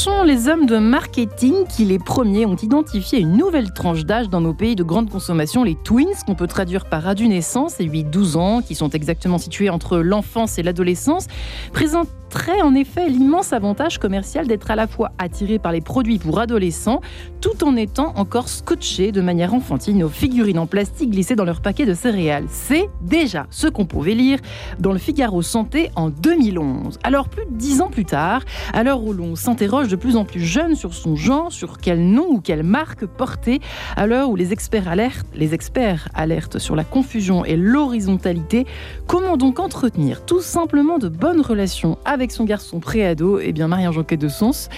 Ce sont les hommes de marketing qui, les premiers, ont identifié une nouvelle tranche d'âge dans nos pays de grande consommation, les twins, qu'on peut traduire par adolescence et 8-12 ans, qui sont exactement situés entre l'enfance et l'adolescence, présentent très en effet l'immense avantage commercial d'être à la fois attiré par les produits pour adolescents, tout en étant encore scotché de manière enfantine aux figurines en plastique glissées dans leur paquet de céréales. C'est déjà ce qu'on pouvait lire dans le Figaro Santé en 2011. Alors plus de dix ans plus tard, à l'heure où l'on s'interroge de plus en plus jeune sur son genre, sur quel nom ou quelle marque porter, à l'heure où les experts alertent, les experts alertent sur la confusion et l'horizontalité, comment donc entretenir tout simplement de bonnes relations avec son garçon préado? Eh bien, Marie-Ange de Sons,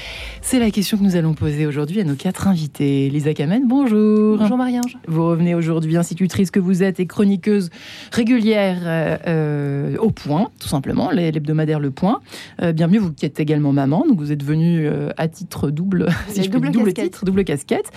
c'est la question que nous allons poser aujourd'hui à nos quatre invités. Lisa Kamen, bonjour. Bonjour Marie-Ange. Vous revenez aujourd'hui, institutrice que vous êtes et chroniqueuse régulière euh, euh, au Point, tout simplement, l'hebdomadaire Le Point. Euh, bienvenue, vous qui êtes également maman, donc vous êtes venue à titre double, si je double, double titre, double casquette.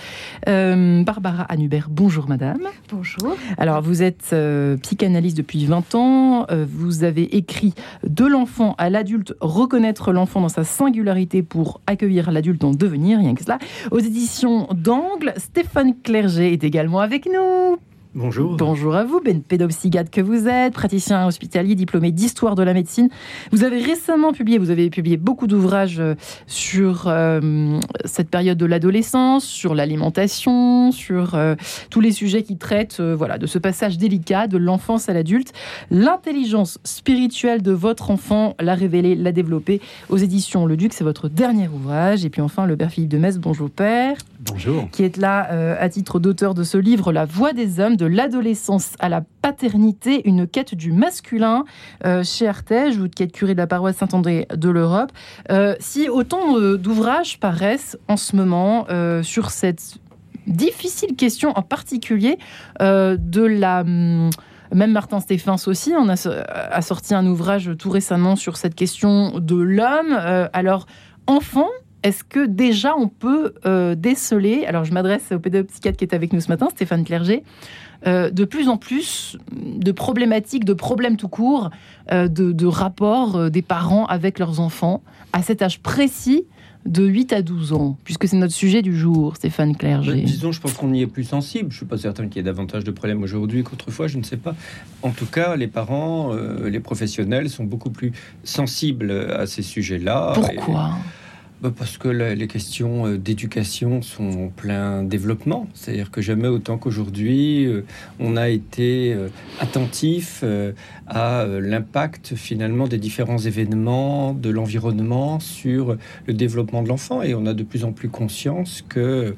Barbara Anubert, bonjour madame. Bonjour. Alors, vous êtes psychanalyste depuis 20 ans, vous avez écrit De l'enfant à l'adulte reconnaître l'enfant dans sa singularité pour accueillir l'adulte en devenir, rien que cela. Aux éditions d'Angle, Stéphane Clerget est également avec nous. Bonjour. Bonjour à vous, ben pédopsychiatre que vous êtes, praticien hospitalier diplômé d'histoire de la médecine. Vous avez récemment publié, vous avez publié beaucoup d'ouvrages euh, sur euh, cette période de l'adolescence, sur l'alimentation, sur euh, tous les sujets qui traitent voilà, de ce passage délicat de l'enfance à l'adulte. L'intelligence spirituelle de votre enfant, la révéler, la développer aux éditions Le Duc, c'est votre dernier ouvrage. Et puis enfin, le père Philippe de Metz, bonjour père. Bonjour. Qui est là à titre d'auteur de ce livre, La voix des hommes, de l'adolescence à la paternité, une quête du masculin euh, chez Artege, vous qui êtes curé de la paroisse Saint-André de l'Europe. Euh, si autant euh, d'ouvrages paraissent en ce moment sur cette difficile question en particulier de la... Hum, même Martin Stéphens aussi on a, a, sorti un ouvrage tout récemment sur cette question de l'homme. alors, enfant, est-ce que déjà on peut déceler, alors je m'adresse au pédopsychiatre qui est avec nous ce matin, Stéphane Clerget, euh, de plus en plus de problématiques, de problèmes tout court, euh, de, rapports euh, des parents avec leurs enfants à cet âge précis de 8 à 12 ans, puisque c'est notre sujet du jour, Stéphane Clerget. Bah, disons, je pense qu'on y est plus sensible. Je ne suis pas certain qu'il y ait davantage de problèmes aujourd'hui qu'autrefois, je ne sais pas. En tout cas, les parents, les professionnels sont beaucoup plus sensibles à ces sujets-là. Pourquoi? Parce que les questions euh, d'éducation sont en plein développement. C'est-à-dire que jamais autant qu'aujourd'hui, euh, on a été euh, attentif à l'impact finalement des différents événements de l'environnement sur le développement de l'enfant. Et on a de plus en plus conscience que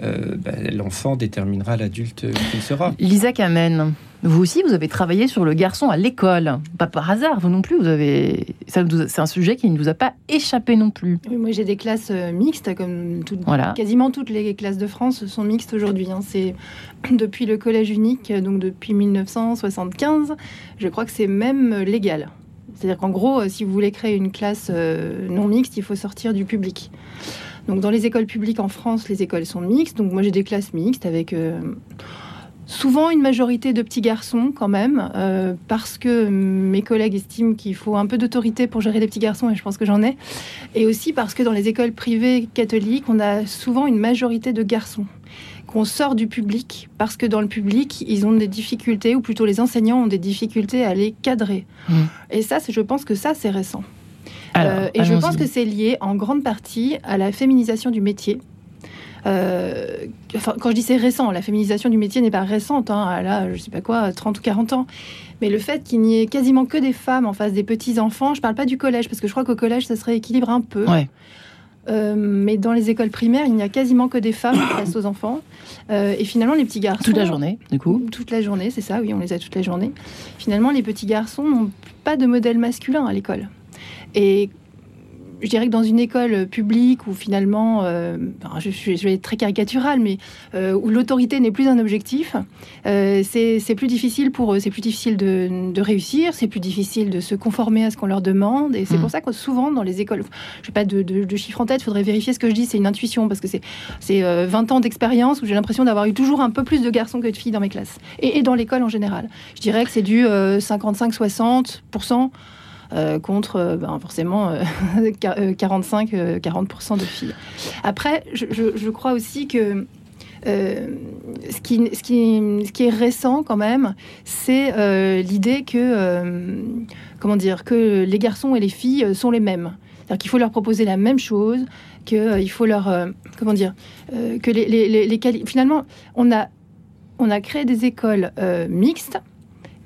bah, l'enfant déterminera l'adulte qu'il sera. Lisa Kamen. Vous aussi, vous avez travaillé sur le garçon à l'école. Pas par hasard, vous non plus. Vous avez, c'est un sujet qui ne vous a pas échappé non plus. moi, j'ai des classes euh, mixtes, comme quasiment toutes les classes de France sont mixtes aujourd'hui. Hein. C'est depuis le collège unique, donc depuis 1975. Je crois que c'est même légal. C'est-à-dire qu'en gros, euh, si vous voulez créer une classe euh, non mixte, il faut sortir du public. Donc dans les écoles publiques en France, les écoles sont mixtes. Donc moi j'ai des classes mixtes avec souvent une majorité de petits garçons quand même, euh, parce que mes collègues estiment qu'il faut un peu d'autorité pour gérer les petits garçons, et je pense que j'en ai, et aussi parce que dans les écoles privées catholiques, on a souvent une majorité de garçons qu'on sort du public parce que dans le public, ils ont des difficultés, ou plutôt les enseignants ont des difficultés à les cadrer. Mmh. Et ça, je pense que ça, c'est récent. Euh, et je pense que c'est lié en grande partie à la féminisation du métier. Euh, quand je dis c'est récent, la féminisation du métier n'est pas récente, hein, à là, je sais pas quoi, 30 ou 40 ans. Mais le fait qu'il n'y ait quasiment que des femmes en face des petits-enfants, je parle pas du collège, parce que je crois qu'au collège, ça se rééquilibre un peu. Euh, mais dans les écoles primaires, il n'y a quasiment que des femmes face aux enfants. Euh, et finalement, les petits garçons. Toute la journée, du coup Toute la journée, c'est ça, oui, on les a toute la journée. Finalement, les petits garçons n'ont pas de modèle masculin à l'école. Et je dirais que dans une école publique où finalement, euh, je, vais être très caricatural, mais euh, où l'autorité n'est plus un objectif, euh, c'est plus difficile pour eux, c'est plus difficile de, réussir, c'est plus difficile de se conformer à ce qu'on leur demande, et c'est hmm. pour ça que souvent dans les écoles, je n'ai pas de, chiffres en tête, il faudrait vérifier ce que je dis, c'est une intuition, parce que c'est 20 ans d'expérience où j'ai l'impression d'avoir eu toujours un peu plus de garçons que de filles dans mes classes, et, et dans l'école en général. Je dirais que c'est du 55-60%. Contre ben, forcément 45-40% de filles. Après, je, crois aussi que ce, qui, est récent quand même, c'est l'idée que, comment dire, que les garçons et les filles sont les mêmes. C'est-à-dire qu'il faut leur proposer la même chose, qu'il faut leur, comment dire, que les, les, finalement, on a créé des écoles euh, mixtes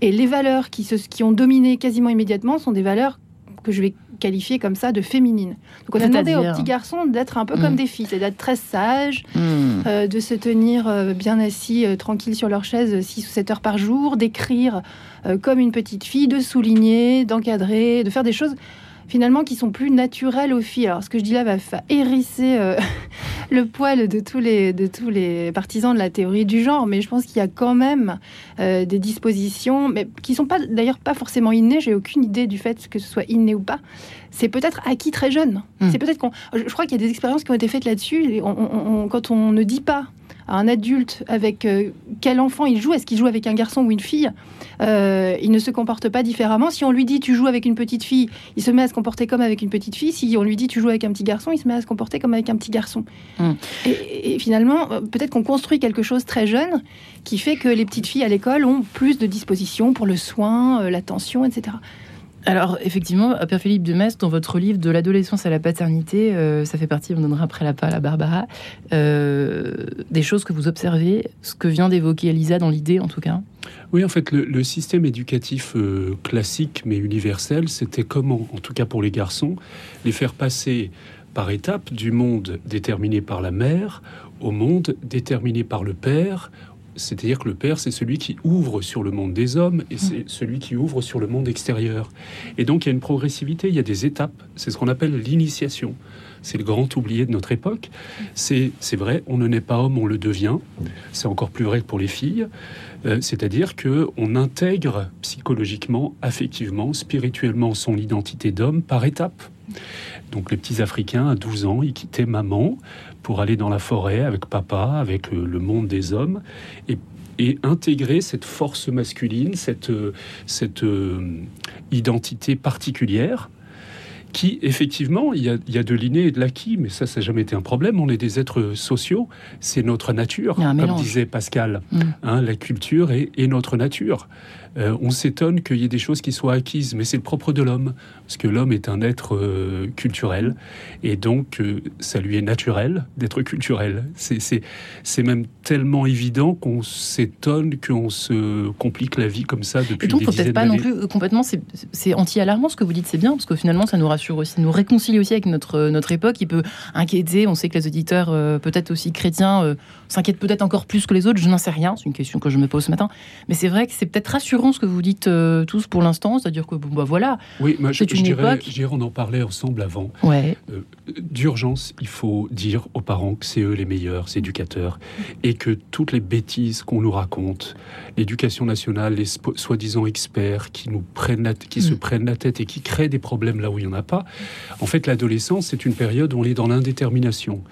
et les valeurs qui, se, qui ont dominé quasiment immédiatement sont des valeurs que je vais qualifier comme ça de féminines. Donc on a demandé aux petits garçons d'être un peu comme hmm. des filles, c'est d'être très sages, hmm. euh, de se tenir euh, bien assis, tranquille sur leur chaise 6 ou 7 heures par jour, d'écrire comme une petite fille, de souligner, d'encadrer, de faire des choses finalement qui sont plus naturelles aux filles. Alors ce que je dis là va, hérisser euh, le poil de tous, les, de tous les partisans de la théorie du genre, mais je pense qu'il y a quand même euh, des dispositions, mais qui sont pas d'ailleurs pas forcément innées. J'ai aucune idée du fait que ce soit inné ou pas. C'est peut-être acquis très jeune. Hmm. C'est peut-être qu'on. Je crois qu'il y a des expériences qui ont été faites là-dessus. quand on ne dit pas un adulte avec euh, quel enfant il joue, est-ce qu'il joue avec un garçon ou une fille, euh, il ne se comporte pas différemment. Si on lui dit tu joues avec une petite fille, il se met à se comporter comme avec une petite fille. Si on lui dit tu joues avec un petit garçon, il se met à se comporter comme avec un petit garçon. Hmm. Et, finalement, euh, peut-être qu'on construit quelque chose très jeune qui fait que les petites filles à l'école ont plus de dispositions pour le soin, l'attention, etc. Alors, effectivement, Père Philippe de dans votre livre De l'adolescence à la paternité, euh, ça fait partie, on donnera après la parole à Barbara, euh, des choses que vous observez, ce que vient d'évoquer Elisa dans l'idée en tout cas. Oui, en fait, le, système éducatif euh, classique mais universel, c'était comment, en tout cas pour les garçons, les faire passer par étapes du monde déterminé par la mère au monde déterminé par le père, c'est-à-dire que le père, c'est celui qui ouvre sur le monde des hommes et c'est mm. celui qui ouvre sur le monde extérieur. Et donc il y a une progressivité, il y a des étapes. C'est ce qu'on appelle l'initiation. C'est le grand oublié de notre époque. C'est vrai, on ne naît pas homme, on le devient. C'est encore plus vrai que pour les filles. Euh, c'est-à-dire que on intègre psychologiquement, affectivement, spirituellement son identité d'homme par étapes. Donc les petits Africains à 12 ans, ils quittaient maman pour aller dans la forêt avec papa, avec euh, le monde des hommes, et, intégrer cette force masculine, cette, euh, cette euh, identité particulière qui, effectivement, il y a, il y a de l'inné et de l'acquis, mais ça, ça n'a jamais été un problème. On est des êtres sociaux, c'est notre nature, comme disait Pascal. Mm. Hein, la culture est, est notre nature. Euh, on s'étonne qu'il y ait des choses qui soient acquises, mais c'est le propre de l'homme, parce que l'homme est un être euh, culturel, et donc euh, ça lui est naturel d'être culturel. C'est même tellement évident qu'on s'étonne qu'on se complique la vie comme ça depuis et donc, peut-être pas non plus complètement, c'est anti-alarmant ce que vous dites, c'est bien, parce que finalement ça nous rassure aussi, nous réconcilie aussi avec notre, notre époque, qui peut inquiéter, on sait que les auditeurs, peut-être aussi chrétiens, s'inquiètent peut-être encore plus que les autres, je n'en sais rien, c'est une question que je me pose ce matin, mais c'est vrai que c'est peut-être rassurant ce que vous dites euh, tous pour l'instant, c'est-à-dire que bon, bah voilà. Oui, moi, je, dirais, on en parlait ensemble avant. Ouais. Euh, d'urgence, il faut dire aux parents que c'est eux les meilleurs éducateurs et que toutes les bêtises qu'on nous raconte, l'éducation nationale, les soi-disant experts qui nous prennent qui se mm. prennent la tête et qui créent des problèmes là où il n'y en a pas. En fait, l'adolescence, c'est une période où on est dans l'indétermination.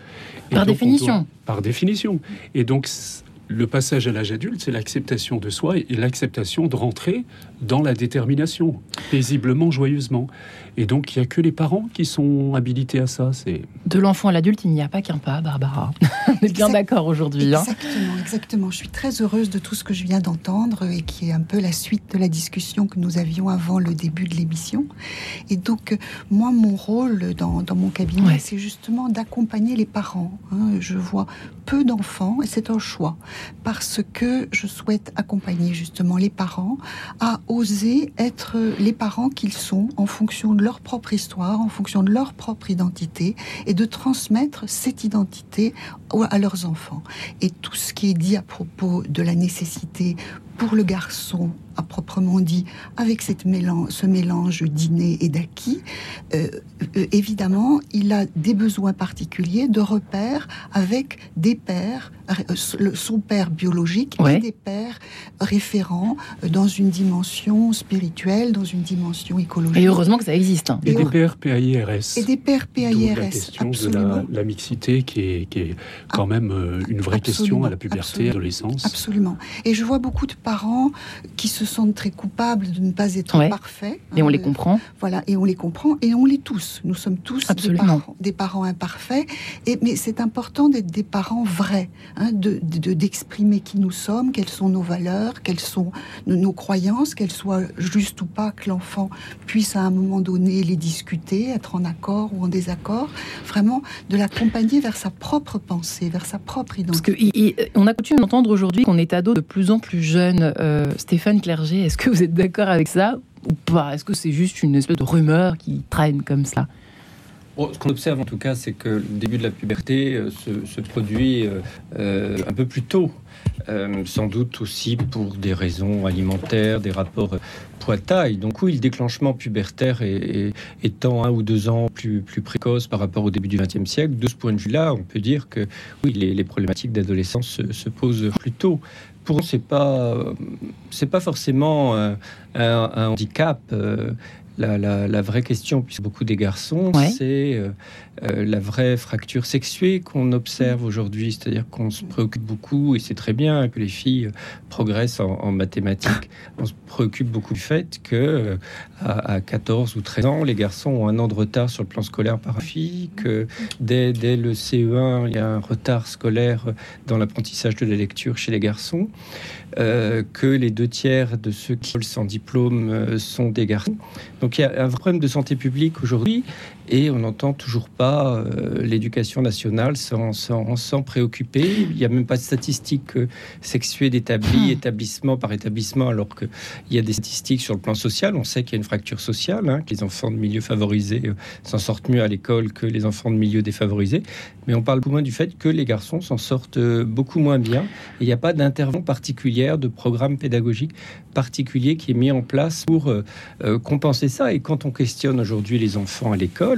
Par définition. par définition. Et donc, le passage à l'âge adulte, c'est l'acceptation de soi et l'acceptation de rentrer dans la détermination, paisiblement, joyeusement. Et donc, il n'y a que les parents qui sont habilités à ça. C'est De l'enfant à l'adulte, il n'y a pas qu'un pas, Barbara. On est bien d'accord aujourd'hui. Hein. exactement, exactement. Je suis très heureuse de tout ce que je viens d'entendre et qui est un peu la suite de la discussion que nous avions avant le début de l'émission. Et donc, moi, mon rôle dans, mon cabinet, c'est justement d'accompagner les parents. Hein. Je vois peu d'enfants et c'est un choix parce que je souhaite accompagner justement les parents à oser être les parents qu'ils sont en fonction de leur propre histoire, en fonction de leur propre identité et de transmettre cette identité à leurs enfants. Et tout ce qui est dit à propos de la nécessité pour le garçon à proprement dit, avec cette mélange, ce mélange d'inné et d'acquis, euh, euh, évidemment, il a des besoins particuliers de repères avec des pères, euh, son père biologique et des pères référents dans une dimension spirituelle, dans une dimension écologique. Et heureusement que ça existe. Hein. Et, des pères PAIRS. Et des pères PAIRS. La question de la, mixité qui est, qui est quand même une vraie question à la puberté, à l'adolescence. Absolument. Et je vois beaucoup de parents parents qui se sentent très coupables de ne pas être parfaits. Et on les comprend. Voilà, et on les comprend et on les tous. Nous sommes tous des parents, des parents, imparfaits. Et, mais c'est important d'être des parents vrais, hein, de d'exprimer qui nous sommes, quelles sont nos valeurs, quelles sont nos, croyances, qu'elles soient justes ou pas, que l'enfant puisse à un moment donné les discuter, être en accord ou en désaccord. Vraiment, de l'accompagner vers sa propre pensée, vers sa propre identité. Parce que on a coutume d'entendre aujourd'hui qu'on est ado de plus en plus jeune. Euh, Stéphane Clerget, est-ce que vous êtes d'accord avec ça ou pas? Est-ce que c'est juste une espèce de rumeur qui traîne comme ça ce qu'on observe en tout cas, c'est que le début de la puberté euh, se, produit euh, un peu plus tôt. sans doute aussi pour des raisons alimentaires, des rapports poids-taille. Donc oui, le déclenchement pubertaire est, étant un ou deux ans plus, plus précoce par rapport au début du XXe siècle, de ce point de vue-là, on peut dire que oui, les, problématiques d'adolescence se, posent plus tôt pour eux, c'est pas c'est pas forcément un, handicap. Euh, la, vraie question, puisque beaucoup des garçons, c'est euh, euh, la vraie fracture sexuée qu'on observe aujourd'hui. C'est-à-dire qu'on se préoccupe beaucoup, et c'est très bien que les filles progressent en, mathématiques. On se préoccupe beaucoup du fait que à, 14 ou 13 ans, les garçons ont un an de retard sur le plan scolaire par fille, que dès, dès le CE1, il y a un retard scolaire dans l'apprentissage de la lecture chez les garçons. Euh, que les deux tiers de ceux qui sont sans diplôme euh, sont des garçons. Donc il y a un problème de santé publique aujourd'hui et on n'entend toujours pas euh, l'éducation nationale s'en préoccuper. Il n'y a même pas de statistiques euh, sexuées d'établis, hmm. établissement par établissement, alors qu'il y a des statistiques sur le plan social. On sait qu'il y a une fracture sociale, hein, que les enfants de milieux favorisés euh, s'en sortent mieux à l'école que les enfants de milieux défavorisés. Mais on parle beaucoup moins du fait que les garçons s'en sortent beaucoup moins bien. il n'y a pas d'intervention particulière, de programme pédagogique particulier qui est mis en place pour compenser ça. Et quand on questionne aujourd'hui les enfants à l'école,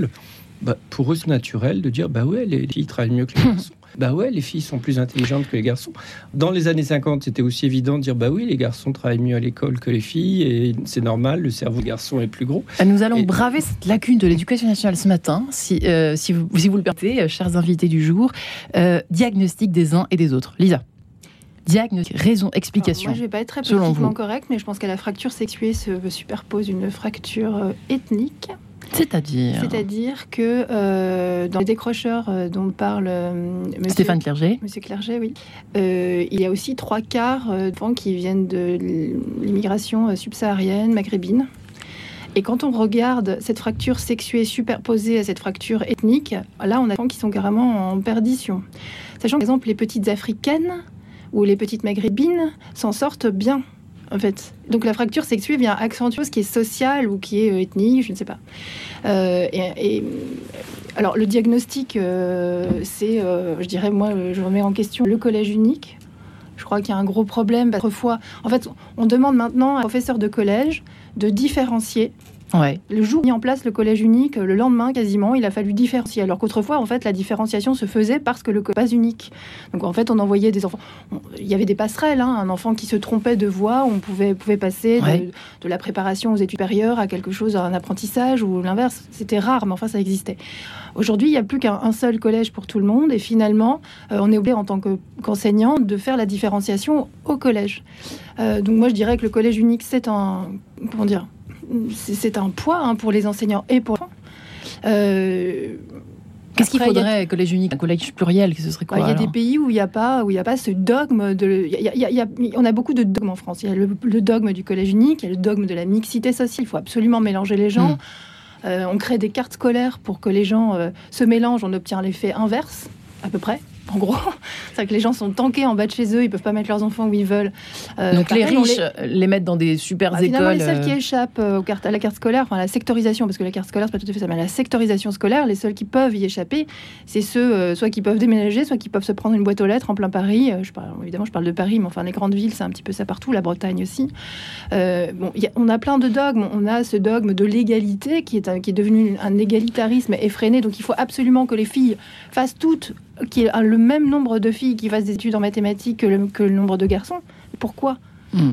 bah, pour eux, c'est naturel de dire bah ouais, les filles travaillent mieux que les garçons. bah ouais, les filles sont plus intelligentes que les garçons. Dans les années 50, c'était aussi évident de dire bah oui, les garçons travaillent mieux à l'école que les filles et c'est normal, le cerveau des garçons est plus gros. Nous allons braver cette lacune de l'éducation nationale ce matin, si, euh, si, vous, si vous le permettez, euh, chers invités du jour. Euh, diagnostic des uns et des autres. Lisa diagnostic, raison, explication. moi, je vais pas être très politiquement correct, mais je pense qu'à la fracture sexuée se superpose une fracture ethnique c'est-à-dire C'est-à-dire que euh, dans les décrocheurs euh, dont parle euh, Stéphane Clerget, Monsieur Clerget, oui, il y a aussi trois quarts d'enfants qui viennent de l'immigration subsaharienne, maghrébine. Et quand on regarde cette fracture sexuée superposée à cette fracture ethnique, là, on a des enfants qui sont carrément en perdition. Sachant que, par exemple, les petites africaines ou les petites maghrébines s'en sortent bien en fait. Donc la fracture sexuée vient accentuer ce qui est social ou qui est euh, ethnique, je ne sais pas. Euh, et, alors le diagnostic, euh, c'est, je dirais, moi, je remets en question le collège unique. Je crois qu'il y a un gros problème. Parfois, en fait, on demande maintenant à un professeur de collège de différencier le jour où mis en place le collège unique, le lendemain quasiment, il a fallu différencier. Alors qu'autrefois, en fait, la différenciation se faisait parce que le collège pas unique. Donc en fait, on envoyait des enfants. Il y avait des passerelles. Hein. Un enfant qui se trompait de voie, on pouvait, pouvait passer de, la préparation aux études supérieures à quelque chose, à un apprentissage ou l'inverse. C'était rare, mais enfin, ça existait. Aujourd'hui, il n'y a plus qu'un seul collège pour tout le monde et finalement, euh, on est obligé en tant qu'enseignant de faire la différenciation au collège. Euh, donc moi, je dirais que le collège unique, c'est un, comment dire, c'est un poids hein, pour les enseignants et pour les euh, Qu'est-ce qu'il faudrait, collège unique, un collège pluriel, que ce serait quoi Il y a des pays où il n'y a pas, où il y a pas ce dogme de. on a beaucoup de dogmes en France. Il y a le, dogme du collège unique, il y a le dogme de la mixité sociale. Il faut absolument mélanger les gens. Hmm. Euh, on crée des cartes scolaires pour que les gens euh, se mélangent. On obtient l'effet inverse, à peu près en gros. C'est que les gens sont tankés en bas de chez eux, ils peuvent pas mettre leurs enfants où ils veulent. Euh, Donc les riches les... mettent dans des super bah, écoles. les seuls qui euh. échappent euh, à la carte scolaire, enfin à la sectorisation, parce que la carte scolaire c'est pas tout à fait ça, mais la sectorisation scolaire, les seuls qui peuvent y échapper, c'est ceux soit qui peuvent déménager, soit qui peuvent se prendre une boîte aux lettres en plein Paris. Je parle, évidemment, je parle de Paris, mais enfin les grandes villes, c'est un petit peu ça partout, la Bretagne aussi. bon, on a plein de dogmes. On a ce dogme de l'égalité qui est, qui est devenu un égalitarisme effréné. Donc il faut absolument que les filles fassent toutes qu'il y ait le même nombre de filles qui fassent des études en mathématiques que le, que le nombre de garçons. Pourquoi hmm.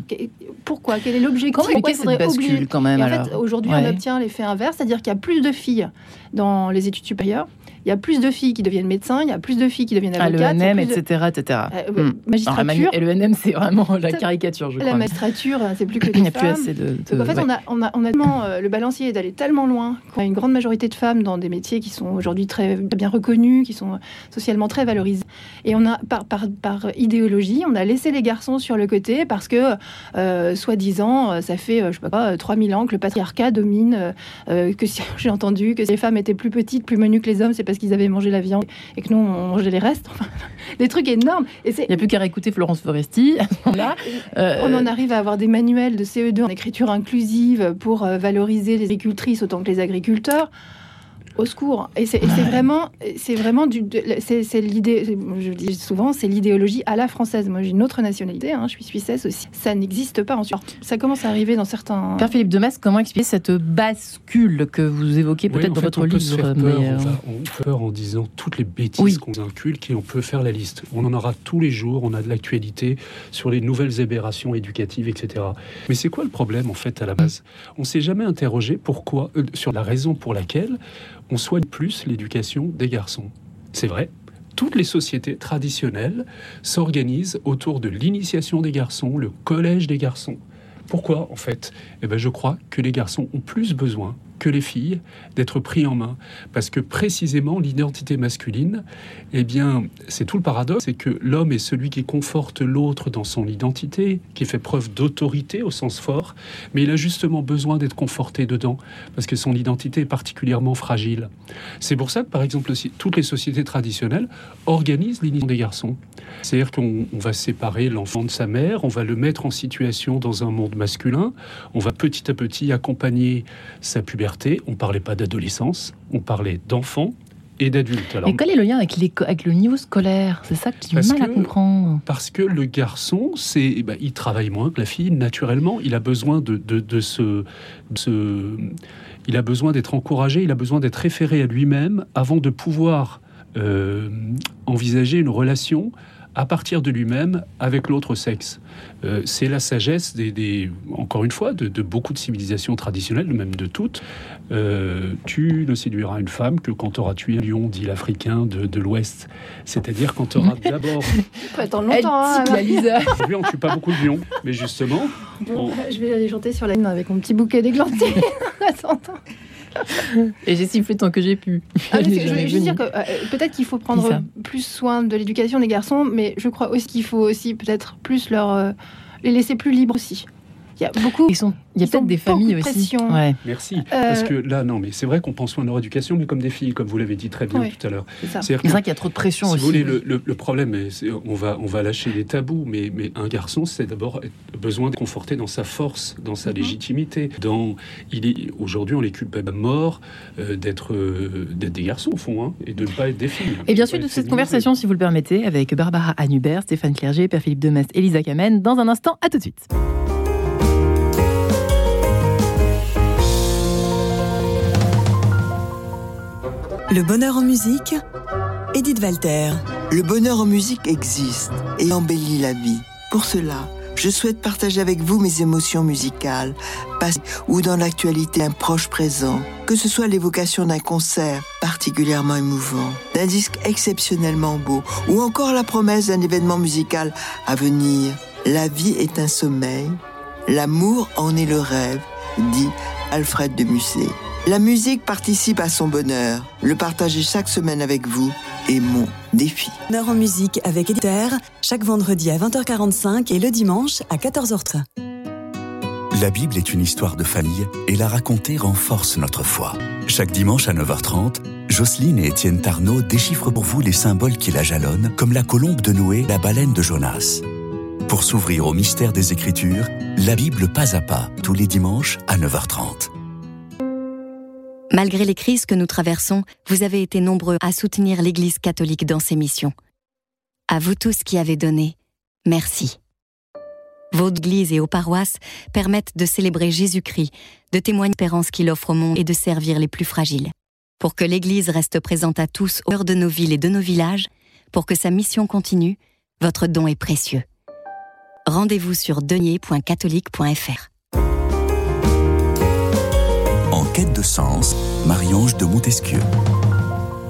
Pourquoi Quel est l'objectif Pourquoi cette bascule quand même En fait, aujourd'hui, on obtient l'effet inverse, c'est-à-dire qu'il y a plus de filles dans les études supérieures il y a plus de filles qui deviennent médecins, il y a plus de filles qui deviennent avocates. Ah, le etc., etc. Euh, hmm. Magistrature. et le NM, c'est vraiment la caricature, je crois. La magistrature, c'est plus que des Il n'y a plus assez de... Donc, en fait, on a, on a, on a tellement, euh, le balancier est d'aller tellement loin qu'on a une grande majorité de femmes dans des métiers qui sont aujourd'hui très bien reconnus, qui sont socialement très valorisés. Et on a, par, par, par idéologie, on a laissé les garçons sur le côté parce que, euh, soi-disant, ça fait, je sais pas, 3000 ans que le patriarcat domine, que j'ai entendu que les femmes étaient plus petites, plus menues que les hommes, c'est parce qu'ils avaient mangé la viande et que nous, on mangeait les restes. des trucs énormes. Et Il n'y a plus qu'à écouter Florence Foresti. là, euh, On en arrive à avoir des manuels de CE2 en écriture inclusive pour euh, valoriser les agricultrices autant que les agriculteurs au secours. Et c'est vraiment, c'est vraiment du, c'est l'idée. Je dis souvent, c'est l'idéologie à la française. Moi, j'ai une autre nationalité. Hein, je suis suissesse aussi. Ça n'existe pas en Suisse. Ça commence à arriver dans certains. Père Philippe de Metz, comment expliquer cette bascule que vous évoquez peut-être dans votre livre peur, euh, on, fait peur en disant toutes les bêtises qu'on inculque et on peut faire la liste. On en aura tous les jours. On a de l'actualité sur les nouvelles aberrations éducatives, etc. Mais c'est quoi le problème en fait à la base? On s'est jamais interrogé pourquoi, euh, sur la raison pour laquelle on soigne plus l'éducation des garçons. C'est vrai, toutes les sociétés traditionnelles s'organisent autour de l'initiation des garçons, le collège des garçons. Pourquoi en fait? Eh ben, Je crois que les garçons ont plus besoin que les filles d'être pris en main. Parce que précisément, l'identité masculine, eh bien, c'est tout le paradoxe, c'est que l'homme est celui qui conforte l'autre dans son identité, qui fait preuve d'autorité au sens fort, mais il a justement besoin d'être conforté dedans, parce que son identité est particulièrement fragile. C'est pour ça que, par exemple, toutes les sociétés traditionnelles organisent l'initiation des garçons. C'est-à-dire qu'on va séparer l'enfant de sa mère, on va le mettre en situation dans un monde masculin, on va petit à petit accompagner sa puberté on ne parlait pas d'adolescence, on parlait d'enfants et d'adultes. Mais quel est le lien avec, avec le niveau scolaire? C'est ça que j'ai mal à comprendre. Parce que le garçon, c'est, eh ben, il travaille moins que la fille naturellement. Il a besoin de, de, se, il a besoin d'être encouragé. Il a besoin d'être référé à lui-même avant de pouvoir euh, envisager une relation à partir de lui-même avec l'autre sexe. Euh, c'est la sagesse des, encore une fois, de, beaucoup de civilisations traditionnelles, même de toutes. Euh, tu ne séduiras une femme que quand tu auras tué un lion, dit l'Africain de, l'Ouest. C'est-à-dire quand tu auras d'abord... Pas attendre longtemps, hein, Lisa. Aujourd'hui, on ne tue pas beaucoup de lions, mais justement... Je vais aller chanter sur la ligne avec mon petit bouquet d'églantiers. Et j'ai sifflé tant que j'ai pu. Ah, je veux juste dire que euh, peut-être qu'il faut prendre plus soin de l'éducation des garçons, mais je crois aussi qu'il faut aussi peut-être plus leur euh, les laisser plus libres aussi. Il y a beaucoup. Ils sont il y a peut-être des familles aussi. Ouais. Merci. Euh, Parce que là, non, mais c'est vrai qu'on pense soin à leur éducation, mais comme des filles, comme vous l'avez dit très bien tout à l'heure. C'est vrai qu'il y a trop de pression si aussi. Vous voulez, le, le, problème, on va, on va lâcher les tabous, mais, mais un garçon, c'est d'abord besoin de conforter dans sa force, dans sa mhm. légitimité. Dans, il est aujourd'hui, on les culpable à mort euh, d'être, euh, d'être des garçons au fond, hein, et de ne pas être des filles. Et bien sûr, de cette conversation, si vous le permettez, avec Barbara Annubert, Stéphane Clerget, Père Philippe Demest, Elisa Kamen, dans un instant. À tout de suite. Le bonheur en musique, Edith Walter. Le bonheur en musique existe et embellit la vie. Pour cela, je souhaite partager avec vous mes émotions musicales, passées ou dans l'actualité un proche présent, que ce soit l'évocation d'un concert particulièrement émouvant, d'un disque exceptionnellement beau, ou encore la promesse d'un événement musical à venir. La vie est un sommeil, l'amour en est le rêve, dit Alfred de Musset. La musique participe à son bonheur. Le partager chaque semaine avec vous est mon défi. Bonheur en musique avec Editer, chaque vendredi à 20h45 et le dimanche à 14h30. La Bible est une histoire de famille et la raconter renforce notre foi. Chaque dimanche à 9h30, Jocelyne et Étienne Tarnot déchiffrent pour vous les symboles qui la jalonnent, comme la colombe de Noé, la baleine de Jonas. Pour s'ouvrir au mystère des Écritures, la Bible pas à pas, tous les dimanches à 9h30. Malgré les crises que nous traversons, vous avez été nombreux à soutenir l'Église catholique dans ses missions. À vous tous qui avez donné, merci. Vos églises et vos paroisses permettent de célébrer Jésus-Christ, de témoigner l'espérance qu'il offre au monde et de servir les plus fragiles. Pour que l'Église reste présente à tous au cœur de nos villes et de nos villages, pour que sa mission continue, votre don est précieux. Rendez-vous sur denier.catholique.fr. de sens, Marie-Ange de Montesquieu.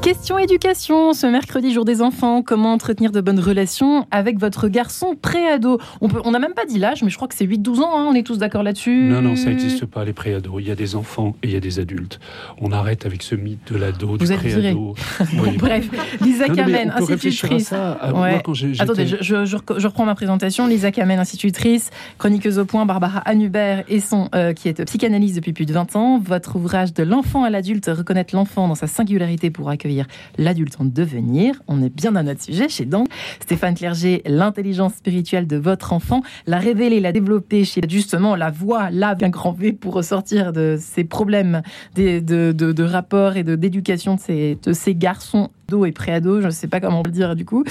Question éducation, ce mercredi jour des enfants, comment entretenir de bonnes relations avec votre garçon préado? On n'a même pas dit l'âge, mais je crois que c'est 8-12 ans, hein, on est tous d'accord là-dessus Non, non, ça n'existe pas les préados. Il y a des enfants et il y a des adultes. On arrête avec ce mythe de l'ado, du préado. Bref, Lisa Kamen, institutrice. Attendez, je, reprends ma présentation. Lisa Kamen, institutrice, chroniqueuse au point, Barbara Anubert, et son, euh, qui est psychanalyste depuis plus de 20 ans. Votre ouvrage de l'enfant à l'adulte, reconnaître l'enfant dans sa singularité pour accueillir l'adulte en devenir. On est bien dans notre sujet chez Donc. Stéphane Clerget, l'intelligence spirituelle de votre enfant, la révéler, la développer chez justement la voix, là, bien grand V pour ressortir de ces problèmes de, de, de, rapport et d'éducation de de ces garçons et préado, je ne sais pas comment le dire du coup.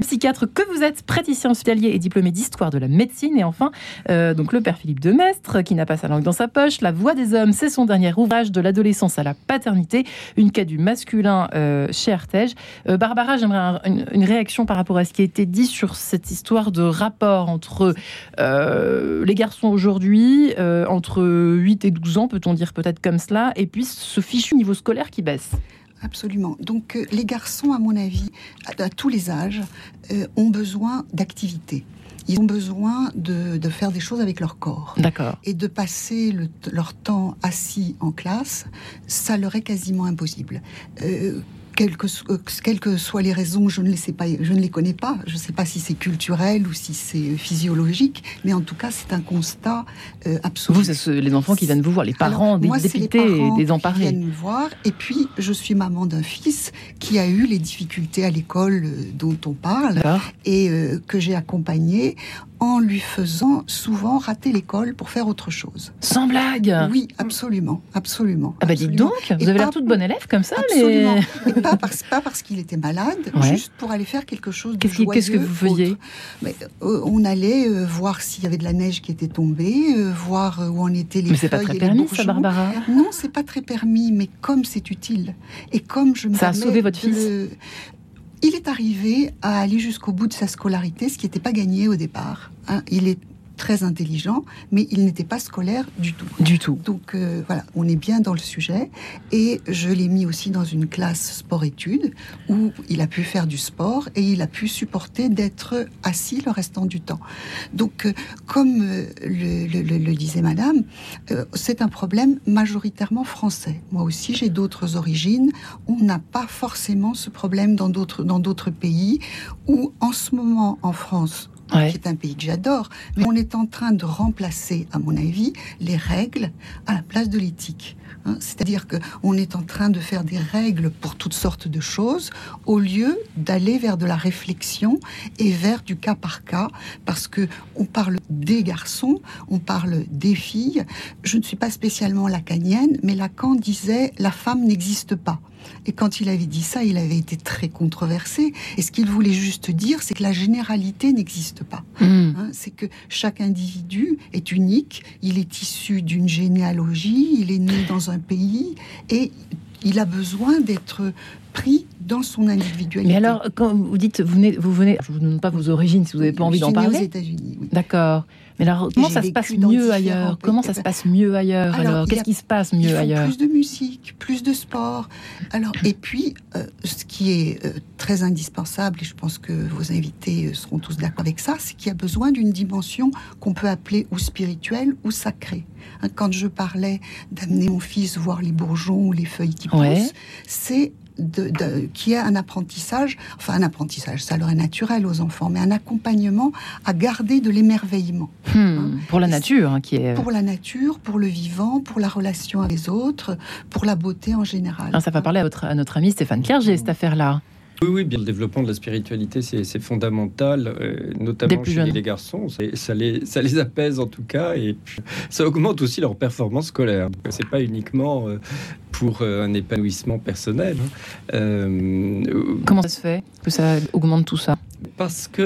Psychiatre que vous êtes, praticien hospitalier et diplômé d'histoire de la médecine. Et enfin, euh, donc le père Philippe de Mestre, qui n'a pas sa langue dans sa poche. La voix des hommes, c'est son dernier ouvrage de l'adolescence à la paternité, une quête du masculin euh, chez Artege. Euh, Barbara, j'aimerais une, réaction par rapport à ce qui a été dit sur cette histoire de rapport entre les garçons aujourd'hui, entre 8 et 12 ans, peut-on dire peut-être comme cela, et puis ce fichu niveau scolaire qui baisse. Absolument. Donc euh, les garçons, à mon avis, à, tous les âges, euh, ont besoin d'activité. Ils ont besoin de, faire des choses avec leur corps. D'accord. Et de passer leur temps assis en classe, ça leur est quasiment impossible. Euh, quelles que, soient les raisons, je ne les, sais pas, je ne les connais pas. Je ne sais pas si c'est culturel ou si c'est physiologique, mais en tout cas, c'est un constat euh, absolu. Vous, c'est les enfants qui viennent vous voir, les parents des moi, dépités et désemparés. Qui viennent me voir. Et puis, je suis maman d'un fils qui a eu les difficultés à l'école euh, dont on parle et euh, que j'ai accompagné en lui faisant souvent rater l'école pour faire autre chose. Sans blague Oui, absolument, absolument. Ah bah dites donc, vous avez l'air toute bonne élève comme ça. Absolument. Mais... pas parce, pas parce qu'il était malade, juste pour aller faire quelque chose de joyeux. Qu'est-ce que vous faisiez mais, euh, On allait euh, voir s'il y avait de la neige qui était tombée, euh, voir où en étaient les mais c'est pas très permis, ça, Barbara Non, c'est pas très permis, mais comme c'est utile, et comme je me Ça a sauvé votre fils il est arrivé à aller jusqu'au bout de sa scolarité, ce qui n'était pas gagné au départ. Hein. Il est très intelligent, mais il n'était pas scolaire du tout. Du tout. Donc euh, voilà, on est bien dans le sujet. Et je l'ai mis aussi dans une classe sport-études où il a pu faire du sport et il a pu supporter d'être assis le restant du temps. Donc, euh, comme euh, le, disait Madame, c'est un problème majoritairement français. Moi aussi, j'ai d'autres origines. On n'a pas forcément ce problème dans d'autres dans d'autres pays où, en ce moment, en France, qui est un pays que j'adore, mais on est en train de remplacer, à mon avis, les règles à la place de l'éthique. Hein. C'est-à-dire qu'on est en train de faire des règles pour toutes sortes de choses, au lieu d'aller vers de la réflexion et vers du cas par cas, parce que on parle des garçons, on parle des filles. Je ne suis pas spécialement lacanienne, mais Lacan disait la femme n'existe pas. Et quand il avait dit ça, il avait été très controversé. Et ce qu'il voulait juste dire, c'est que la généralité n'existe pas. Hmm. Hein, c'est que chaque individu est unique, il est issu d'une généalogie, il est né dans un pays et il a besoin d'être pris dans son individualité. Mais alors, quand vous dites, vous venez, vous venez je ne vous demande pas vos origines si vous n'avez pas envie d'en parler. aux États-Unis. Oui. D'accord. Mais alors, comment ça se passe mieux ailleurs Comment ça se passe mieux ailleurs Alors, qu'est-ce qui se passe mieux ailleurs Plus de musique, plus de sport. Alors, et puis, euh, ce qui est euh, très indispensable, et je pense que vos invités euh, seront tous d'accord avec ça, c'est qu'il y a besoin d'une dimension qu'on peut appeler ou spirituelle ou sacrée. Hein, quand je parlais d'amener mon fils voir les bourgeons ou les feuilles qui poussent, c'est de, qui est un apprentissage, enfin un apprentissage, ça leur est naturel aux enfants, mais un accompagnement à garder de l'émerveillement. Hmm, hein. Pour la nature, hein, qui est... Pour la nature, pour le vivant, pour la relation avec les autres, pour la beauté en général. ça va parler à, votre, à notre ami Stéphane Clerget, cette affaire-là. Oui, oui, bien le développement de la spiritualité, c'est fondamental, euh, notamment chez les garçons. Ça les, ça les apaise en tout cas, et ça augmente aussi leur performance scolaire. C'est pas uniquement euh, pour euh, un épanouissement personnel. Hein. Comment ça se fait que ça augmente tout ça? Parce que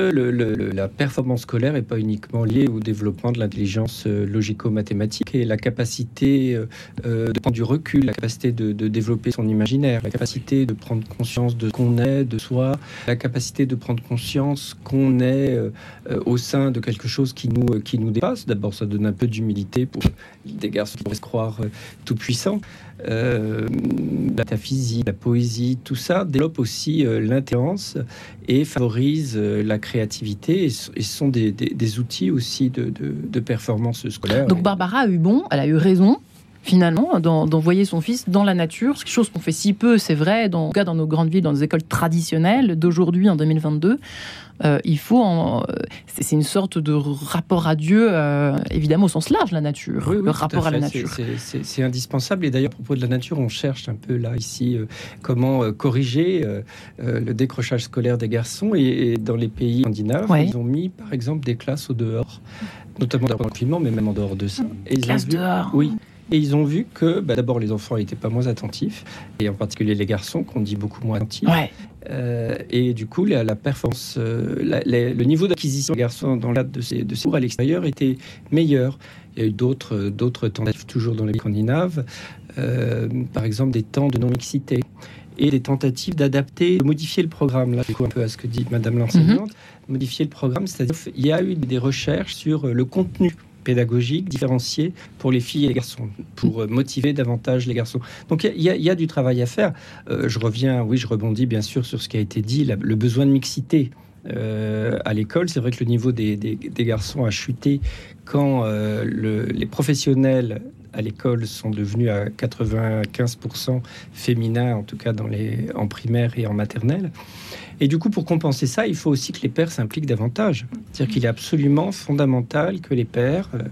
la performance scolaire n'est pas uniquement liée au développement de l'intelligence euh, logico-mathématique et la capacité euh, euh, de prendre du recul, la capacité de, développer son imaginaire, la capacité de prendre conscience de ce qu'on est, de soi, la capacité de prendre conscience qu'on est au sein de quelque chose qui nous, qui nous dépasse. D'abord, ça donne un peu d'humilité pour des garçons qui pourraient se croire tout puissants. La métaphysique, la poésie, tout ça développe aussi l'intelligence et favorise euh, la créativité et, sont des, outils aussi de, performance scolaire. Donc Barbara a eu bon, elle a eu raison finalement, d'envoyer son fils dans la nature, chose qu'on fait si peu, c'est vrai, dans, dans nos grandes villes, dans les écoles traditionnelles d'aujourd'hui, en 2022. Euh, il faut c'est une sorte de rapport à Dieu, euh, évidemment au sens large, la nature, le rapport à, la nature. C'est indispensable. Et d'ailleurs, à propos de la nature, on cherche un peu là ici euh, comment corriger le décrochage scolaire des garçons. Et, dans les pays scandinaves, ils ont mis, par exemple, des classes au dehors, notamment dans le confinement, mais même en dehors de ça. Et ils dehors. Oui. Et ils ont vu que bah, d'abord les enfants n'étaient pas moins attentifs, et en particulier les garçons qu'on dit beaucoup moins attentifs. Euh, et du coup, la, performance, euh, le niveau d'acquisition des garçons dans le cadre de ces, de ces cours à l'extérieur était meilleur. Il y a eu d'autres, d'autres tentatives toujours dans les Scandinaves, euh, par exemple des temps de non-mixité et des tentatives d'adapter, de modifier le programme. Là, du coup, un peu à ce que dit Madame l'enseignante, mhm. modifier le programme, c'est-à-dire il y a eu des recherches sur le contenu pédagogique différencié pour les filles et les garçons, pour euh, motiver davantage les garçons. Donc il y, a du travail à faire. Euh, je reviens, oui, je rebondis bien sûr sur ce qui a été dit, le besoin de mixité. Euh, à l'école, c'est vrai que le niveau des, garçons a chuté quand les professionnels à l'école sont devenus à 95% féminins, en tout cas dans les, en primaire et en maternelle. Et du coup, pour compenser ça, il faut aussi que les pères s'impliquent davantage. C'est-à-dire qu'il est absolument fondamental que les pères euh,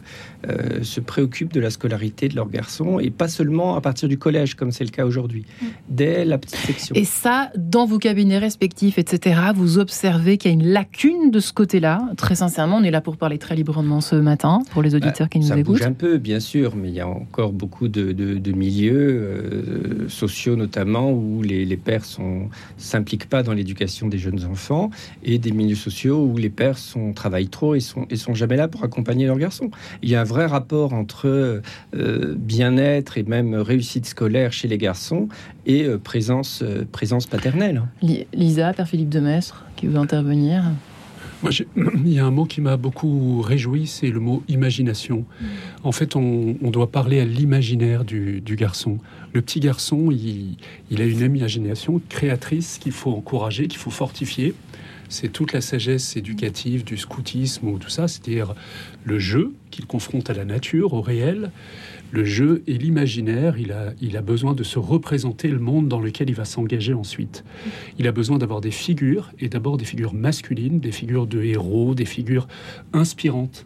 euh, se préoccupent de la scolarité de leurs garçons, et pas seulement à partir du collège, comme c'est le cas aujourd'hui, dès la petite section. Et ça, dans vos cabinets respectifs, etc., vous observez qu'il y a une lacune de ce côté-là. Très sincèrement, on est là pour parler très librement ce matin, pour les auditeurs bah, qui nous ça écoutent. Ça bouge un peu, bien sûr, mais il y a encore beaucoup de, milieux, euh, sociaux notamment, où les, les pères ne s'impliquent pas dans l'éducation des jeunes enfants et des milieux sociaux où les pères sont, travaillent trop et sont, et sont jamais là pour accompagner leurs garçons. Il y a un vrai rapport entre euh, bien-être et même réussite scolaire chez les garçons et euh, présence, euh, présence paternelle. Lisa, Père Philippe de Mestre, qui veut intervenir. Moi, il y a un mot qui m'a beaucoup réjoui, c'est le mot imagination. Mm. En fait, on, doit parler à l'imaginaire du, garçon. Le petit garçon, il, il, a une imagination créatrice qu'il faut encourager, qu'il faut fortifier. C'est toute la sagesse éducative du scoutisme ou tout ça, c'est-à-dire le jeu qu'il confronte à la nature, au réel, le jeu et l'imaginaire, il a, il a besoin de se représenter le monde dans lequel il va s'engager ensuite. Il a besoin d'avoir des figures, et d'abord des figures masculines, des figures de héros, des figures inspirantes.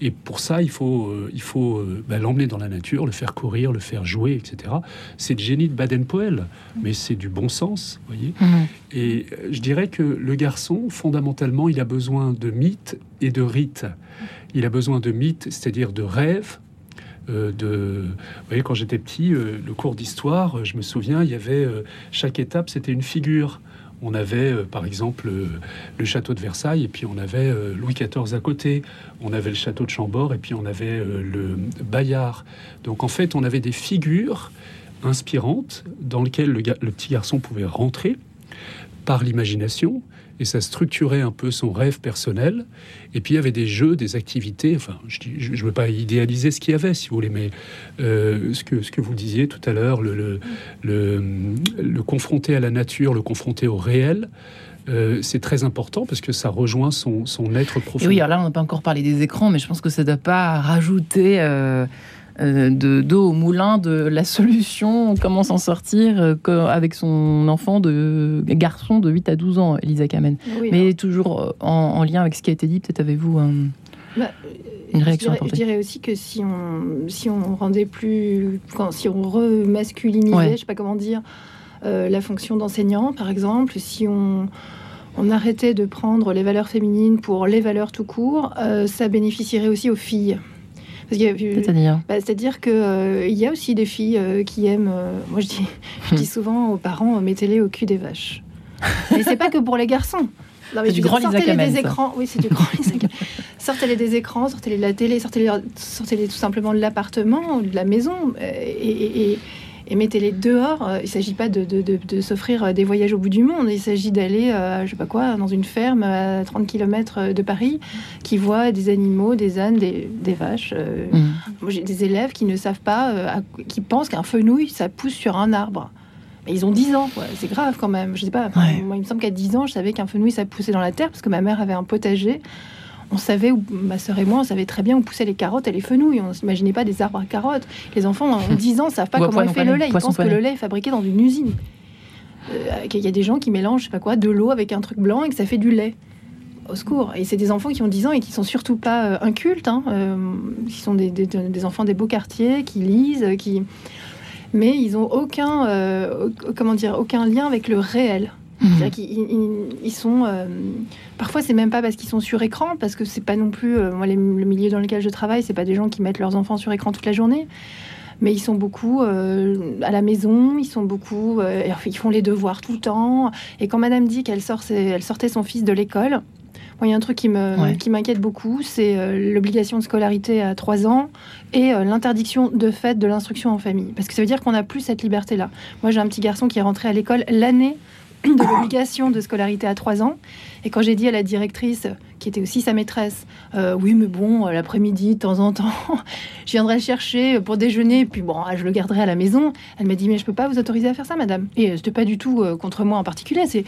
Et pour ça, il faut, euh, il faut euh, bah, l'emmener dans la nature, le faire courir, le faire jouer, etc. C'est le génie de Baden-Powell, mais c'est du bon sens, voyez. Mmh. Et euh, je dirais que le garçon, fondamentalement, il a besoin de mythes et de rites. Il a besoin de mythes, c'est-à-dire de rêves, euh, de. Vous voyez, quand j'étais petit, euh, le cours d'histoire, je me souviens, il y avait euh, chaque étape, c'était une figure. On avait par exemple le château de Versailles et puis on avait Louis XIV à côté. On avait le château de Chambord et puis on avait le Bayard. Donc en fait, on avait des figures inspirantes dans lesquelles le, le petit garçon pouvait rentrer par l'imagination et ça structurait un peu son rêve personnel. Et puis il y avait des jeux, des activités. Enfin, je ne veux pas idéaliser ce qu'il y avait, si vous voulez, mais euh, ce, que, vous disiez tout à l'heure, le, confronter à la nature, le confronter au réel. Euh, c'est très important parce que ça rejoint son, être profond. oui, alors là, on n'a pas encore parlé des écrans, mais je pense que ça ne doit pas rajouter euh, de d'eau au moulin de la solution, comment s'en sortir euh, avec son enfant de garçon de 8 à 12 ans, Elisa Kamen. Mais toujours euh, en, lien avec ce qui a été dit, peut-être avez-vous bah, une réaction je dirais, aussi que si on, si on rendait plus, quand, si on remasculinisait, je sais pas comment dire, la fonction d'enseignant, par exemple, si on on arrêtait de prendre les valeurs féminines pour les valeurs tout court, ça bénéficierait aussi aux filles. C'est-à-dire bah, C'est-à-dire qu'il euh, y a aussi des filles euh, qui aiment. Euh, moi, je dis, je dis souvent aux parents mettez-les au cul des vaches. Mais c'est pas que pour les garçons. C'est du grand Kamen. des écrans. Oui, c'est du grand Sortez-les des écrans, sortez-les de la télé, sortez-les sortez tout simplement de l'appartement ou de la maison. et et mettez-les dehors. Euh, il ne s'agit pas de, de, s'offrir euh, des voyages au bout du monde. Il s'agit d'aller, euh, je sais pas quoi, dans une ferme à 30 km de Paris qui voit des animaux, des ânes, des, vaches. Mmh. J'ai des élèves qui ne savent pas, qui pensent qu'un fenouil, ça pousse sur un arbre. Mais ils ont 10 ans, c'est grave quand même. Je sais pas, moi, il me semble qu'à 10 ans, je savais qu'un fenouil, ça poussait dans la terre parce que ma mère avait un potager on savait, où, ma sœur et moi, on savait très bien où poussaient les carottes et les fenouilles. On n'imaginait pas des arbres à carottes. Les enfants, en 10 ans, ne savent pas comment est fait le lait. Ils pensent que le lait est fabriqué dans une usine. Euh, il y a des gens qui mélangent, je sais pas quoi, de l'eau avec un truc blanc et que ça fait du lait. Au secours. Et c'est des enfants qui ont 10 ans et qui sont surtout pas euh, incultes. Hein. Euh, qui sont des, enfants des beaux quartiers, qui lisent, qui... Mais ils ont aucun, comment dire, aucun lien avec le réel. Mmh. Ils, sont. Euh, parfois, c'est même pas parce qu'ils sont sur écran, parce que c'est pas non plus. Euh, moi, le milieu dans lequel je travaille, c'est pas des gens qui mettent leurs enfants sur écran toute la journée. Mais ils sont beaucoup euh, à la maison, ils sont beaucoup. ils font les devoirs tout le temps. Et quand madame dit qu'elle sort, elle sortait son fils de l'école, il y a un truc qui m'inquiète beaucoup, c'est l'obligation de scolarité à 3 ans et l'interdiction de fait de l'instruction en famille. Parce que ça veut dire qu'on n'a plus cette liberté-là. Moi, j'ai un petit garçon qui est rentré à l'école l'année de l'obligation de scolarité à 3 ans. Et quand j'ai dit à la directrice, qui était aussi sa maîtresse, euh, oui, mais bon, l'après-midi, de temps en temps, je viendrai le chercher pour déjeuner, puis bon, je le garderai à la maison. Elle m'a dit, mais je peux pas vous autoriser à faire ça, madame. Et euh, c'était pas du tout euh, contre moi en particulier. C'est,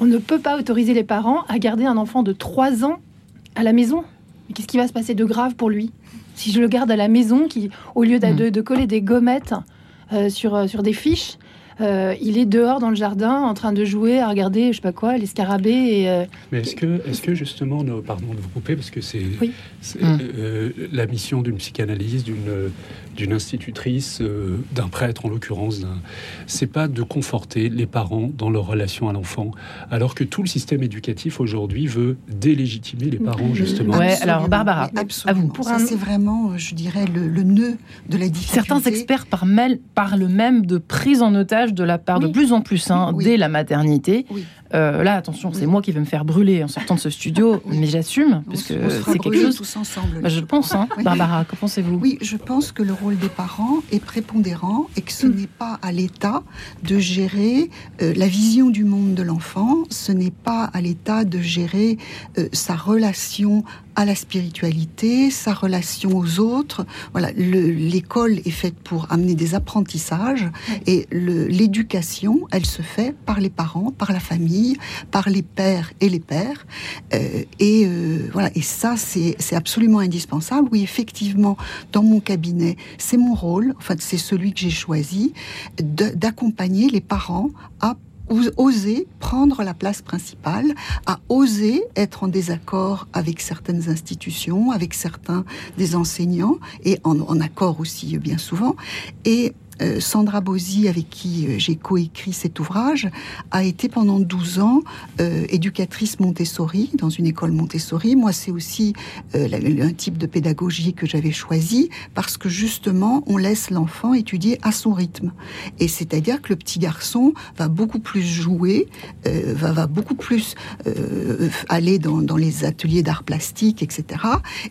on ne peut pas autoriser les parents à garder un enfant de 3 ans à la maison. Qu'est-ce qui va se passer de grave pour lui? Si je le garde à la maison, qui, au lieu de, mmh. de coller des gommettes sur, sur des fiches, euh, il est dehors dans le jardin en train de jouer, à regarder, je sais pas quoi, les scarabées. Et, euh, Mais est-ce que, est que justement, pardon de vous couper, parce que c'est euh, la mission d'une psychanalyse, d'une d'une institutrice, d'un prêtre en l'occurrence, c'est pas de conforter les parents dans leur relation à l'enfant, alors que tout le système éducatif aujourd'hui veut délégitimer les parents justement. Ouais, alors Barbara, absolument. À vous. c'est vraiment, je dirais, le, nœud de la difficulté. Certains experts parlent même de prise en otage de la part de plus en plus hein, dès la maternité. Euh, là, attention, c'est moi qui vais me faire brûler en sortant de ce studio, mais j'assume, parce que c'est quelque chose. Tous ensemble. Bah, je pense, hein. Barbara, que pensez-vous Oui, je pense que le rôle des parents est prépondérant et que ce mm. n'est pas à l'État de gérer euh, la vision du monde de l'enfant, ce n'est pas à l'État de gérer euh, sa relation à la spiritualité, sa relation aux autres. Voilà, l'école est faite pour amener des apprentissages et l'éducation, elle se fait par les parents, par la famille, par les pères et les pères. Euh, et euh, voilà, et ça c'est absolument indispensable. Oui, effectivement, dans mon cabinet, c'est mon rôle, enfin c'est celui que j'ai choisi, d'accompagner les parents à oser prendre la place principale, à oser être en désaccord avec certaines institutions, avec certains des enseignants, et en, accord aussi bien souvent, et euh, Sandra Bozzi, avec qui euh, j'ai coécrit cet ouvrage, a été pendant 12 ans euh, éducatrice Montessori dans une école Montessori. Moi, c'est aussi un type de pédagogie que j'avais choisi parce que justement, on laisse l'enfant étudier à son rythme. Et c'est-à-dire que le petit garçon va beaucoup plus jouer, va, va, beaucoup plus aller dans, dans les ateliers d'art plastique, etc.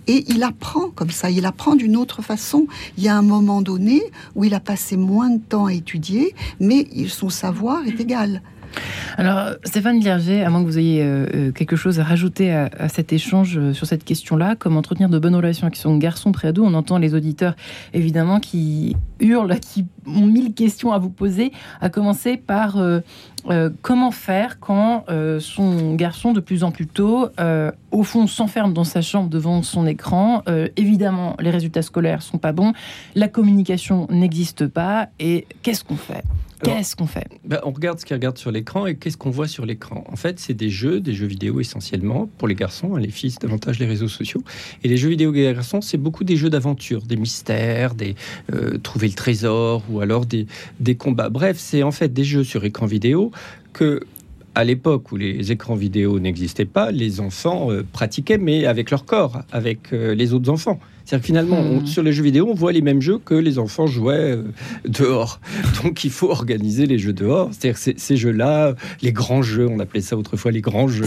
Et il apprend comme ça, il apprend d'une autre façon. Il y a un moment donné où il a passé moins de temps à étudier, mais son savoir est égal. Alors, Stéphane Lierger, à moins que vous ayez euh, euh, quelque chose à rajouter à, cet échange euh, sur cette question-là, comment entretenir de bonnes relations avec son garçon préado On entend les auditeurs, évidemment, qui hurlent, qui ont mille questions à vous poser, à commencer par comment faire quand son garçon, de plus en plus tôt, au fond, s'enferme dans sa chambre devant son écran? évidemment, les résultats scolaires sont pas bons, la communication n'existe pas, et qu'est-ce qu'on fait? Qu'est-ce qu'on fait? ben, On regarde ce qu'il regarde sur l'écran et qu'est-ce qu'on voit sur l'écran. En fait, c'est des jeux, des jeux vidéo essentiellement pour les garçons, hein, les filles davantage les réseaux sociaux. Et les jeux vidéo des garçons, c'est beaucoup des jeux d'aventure, des mystères, des euh, trouver le trésor ou alors des, des combats. Bref, c'est en fait des jeux sur écran vidéo que à l'époque où les écrans vidéo n'existaient pas, les enfants euh, pratiquaient, mais avec leur corps, avec euh, les autres enfants. C'est-à-dire que finalement, Hmm. sur les jeux vidéo, on voit les mêmes jeux que les enfants jouaient euh, dehors. Donc il faut organiser les jeux dehors. C'est-à-dire que ces- ces jeux-là, les grands jeux, on appelait ça autrefois les grands jeux,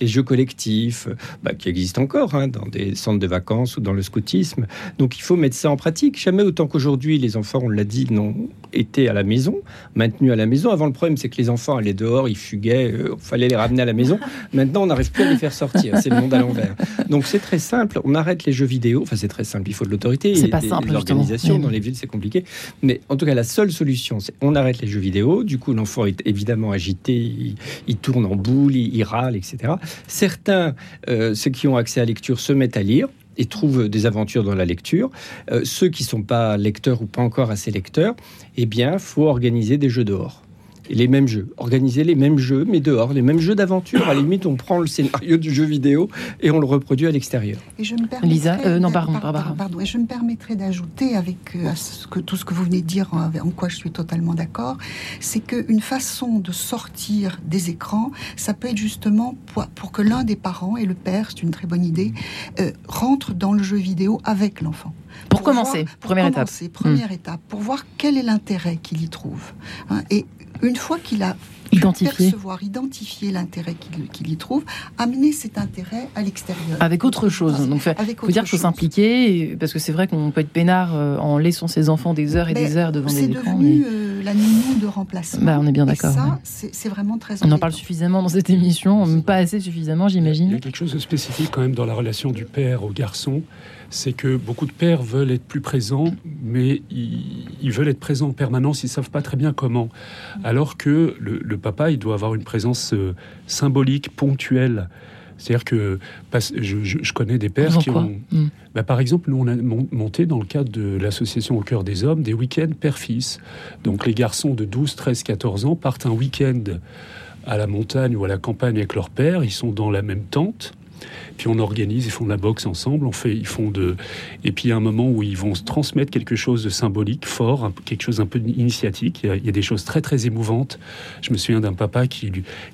les jeux collectifs, euh, bah, qui existent encore hein, dans des centres de vacances ou dans le scoutisme. Donc il faut mettre ça en pratique. Jamais autant qu'aujourd'hui, les enfants, on l'a dit, n'ont été à la maison, maintenus à la maison. Avant, le problème, c'est que les enfants allaient dehors, ils fuguaient, il fallait les ramener à la maison. Maintenant, on n'arrive plus à les faire sortir. C'est le monde à l'envers. Donc c'est très simple. On arrête les jeux vidéo. Enfin, c'est très simple. Il faut de l'autorité. C'est pas simple, L'organisation dans les villes, c'est compliqué. Mais en tout cas, la seule solution, c'est on arrête les jeux vidéo. Du coup, l'enfant est évidemment agité, il, il tourne en boule, il, il râle, etc. Certains, euh, ceux qui ont accès à la lecture, se mettent à lire et trouvent des aventures dans la lecture. Euh, ceux qui sont pas lecteurs ou pas encore assez lecteurs, eh bien, faut organiser des jeux dehors. Et les mêmes jeux, organiser les mêmes jeux, mais dehors, les mêmes jeux d'aventure. À la limite, on prend le scénario du jeu vidéo et on le reproduit à l'extérieur. Et je me permettrai- Lisa, euh, non, pardon, pardon, et je me permettrai d'ajouter avec euh, à ce que, tout ce que vous venez de dire, en, en quoi je suis totalement d'accord, c'est qu'une façon de sortir des écrans, ça peut être justement pour, pour que l'un des parents, et le père, c'est une très bonne idée, euh, rentre dans le jeu vidéo avec l'enfant. Pour commencer, voir- pour première étape. commencer, première étape, pour voir quel est l'intérêt qu'il y trouve. hein. et une fois qu'il a pu Identifié. percevoir, identifier l'intérêt qu'il y trouve, amener cet intérêt à l'extérieur. Avec autre chose. Donc, il Avec faut dire qu'il faut s'impliquer, parce que c'est vrai qu'on peut être peinard euh, en laissant ses enfants des heures et Mais des heures devant C'est des écrans. devenu mais euh, la nounou de remplacement. Bah, on est bien d'accord, ça, ouais. c'est c'est vraiment très On en parle suffisamment dans cette émission, pas assez suffisamment, Il y j'imagine. a quelque chose de spécifique quand même dans la relation du père au garçon, c'est que beaucoup de pères veulent être plus présents, mais ils, ils veulent être présents en permanence, ils savent pas très bien comment. Alors que le, le papa, il doit avoir une présence euh, symbolique, ponctuelle. C'est-à-dire que je, je- je connais des pères qui ont, Hmm. bah, par exemple, nous, on a mon- monté dans le cadre de l'association Au cœur des hommes des week-ends père-fils. Donc les garçons de 12, 13, 14 ans partent un week-end à la montagne ou à la campagne avec leur père. Ils sont dans la même tente. Puis on organise, ils font de la boxe ensemble, on fait, ils font de, et puis il y a un moment où ils vont se transmettre quelque chose de symbolique, fort, quelque chose un peu initiatique. Il y, a, des choses très très émouvantes. Je me souviens d'un papa qui,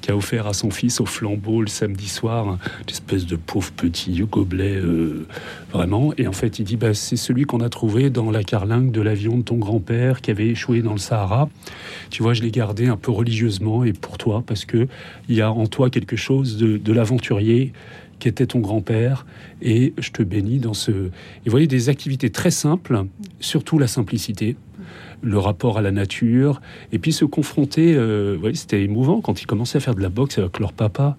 a offert à son fils au flambeau le samedi soir un- une espèce de pauvre petit gobelet, euh, vraiment. Et en fait, il dit, bah, c'est celui qu'on a trouvé dans la carlingue de l'avion de ton grand-père qui avait échoué dans le Sahara. Tu vois, je l'ai gardé un peu religieusement et pour toi parce que il y a en toi quelque chose de l'aventurier qui était ton grand-père, et je te bénis dans ce... Et vous voyez, des activités très simples, surtout la simplicité, le rapport à la nature, et puis se confronter, euh, voyez, c'était émouvant quand ils commençaient à faire de la boxe avec leur papa.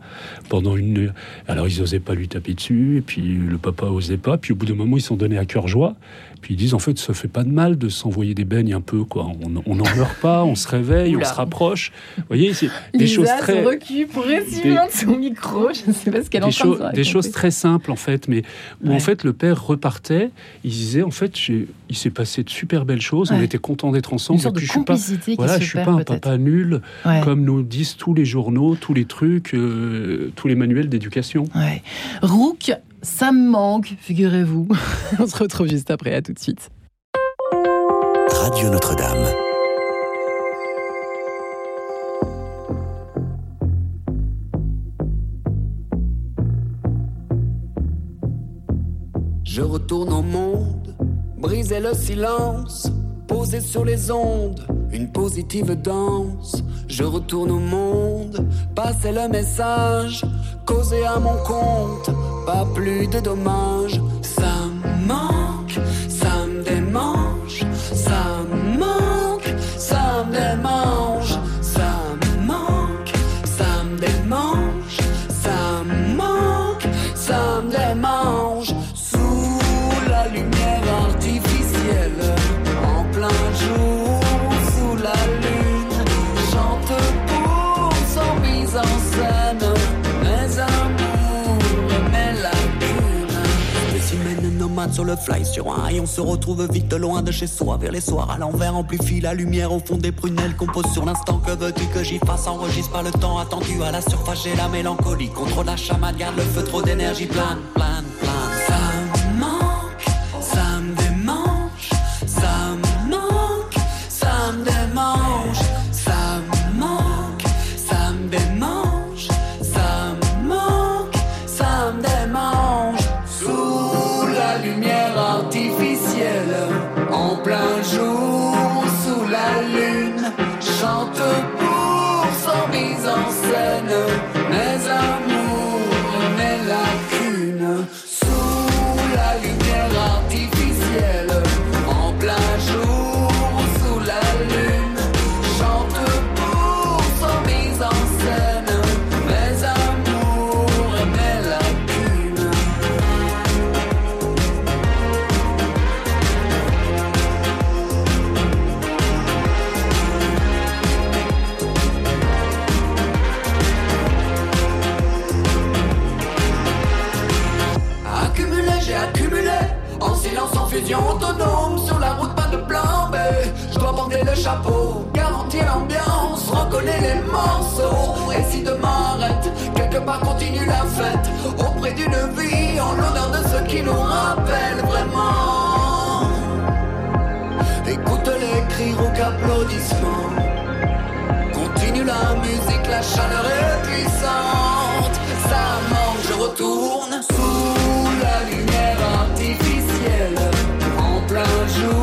Pendant une... Alors ils n'osaient pas lui taper dessus, et puis le papa osait pas, puis au bout d'un moment ils s'en donnaient à cœur joie, puis ils disent en fait ça fait pas de mal de s'envoyer des beignes un peu, quoi. On on n'en meurt pas, on se réveille, on se rapproche. Vous voyez, c'est des Lisa choses se très... recule progressivement de son micro. Je ne sais pas ce qu'elle des, choses- des très simples en fait, mais où Ouais. en fait le père repartait, il disait en fait il s'est passé de super belles choses, on était contents d'être ensemble. Une sorte et puis de je suis pas, qui voilà, je suis perd pas un papa nul Ouais. comme nous disent tous les journaux, tous les trucs, euh, tous les manuels d'éducation. Ouais. Rook, ça me manque, figurez-vous. On se retrouve juste après, à tout de suite. Radio Notre-Dame. Je retourne au monde, briser le silence, poser sur les ondes, une positive danse. Je retourne au monde, passer le message, causer à mon compte, pas plus de dommages. Ça me manque, ça me démange, Sur le fly sur un rayon se retrouve vite loin de chez soi vers les soirs à l'envers amplifie la lumière au fond des prunelles compose sur l'instant. Que veux-tu que j'y fasse? Enregistre pas le temps attendu à la surface j'ai la mélancolie. Contre la chamade garde le feu trop d'énergie plane plane plane. Ça me manque ça me démange ça me manque ça me démange ça me manque ça me démange ça me manque ça me démange lumière artificielle. En plein jour sous la lune chante pour son mise en scène. Mes amis Quelque continue la fête Auprès d'une vie En l'honneur de ceux qui nous rappellent vraiment Écoute les cris, ou applaudissements Continue la musique, la chaleur est puissante. Ça manque, je retourne sous la lumière artificielle. En plein jour,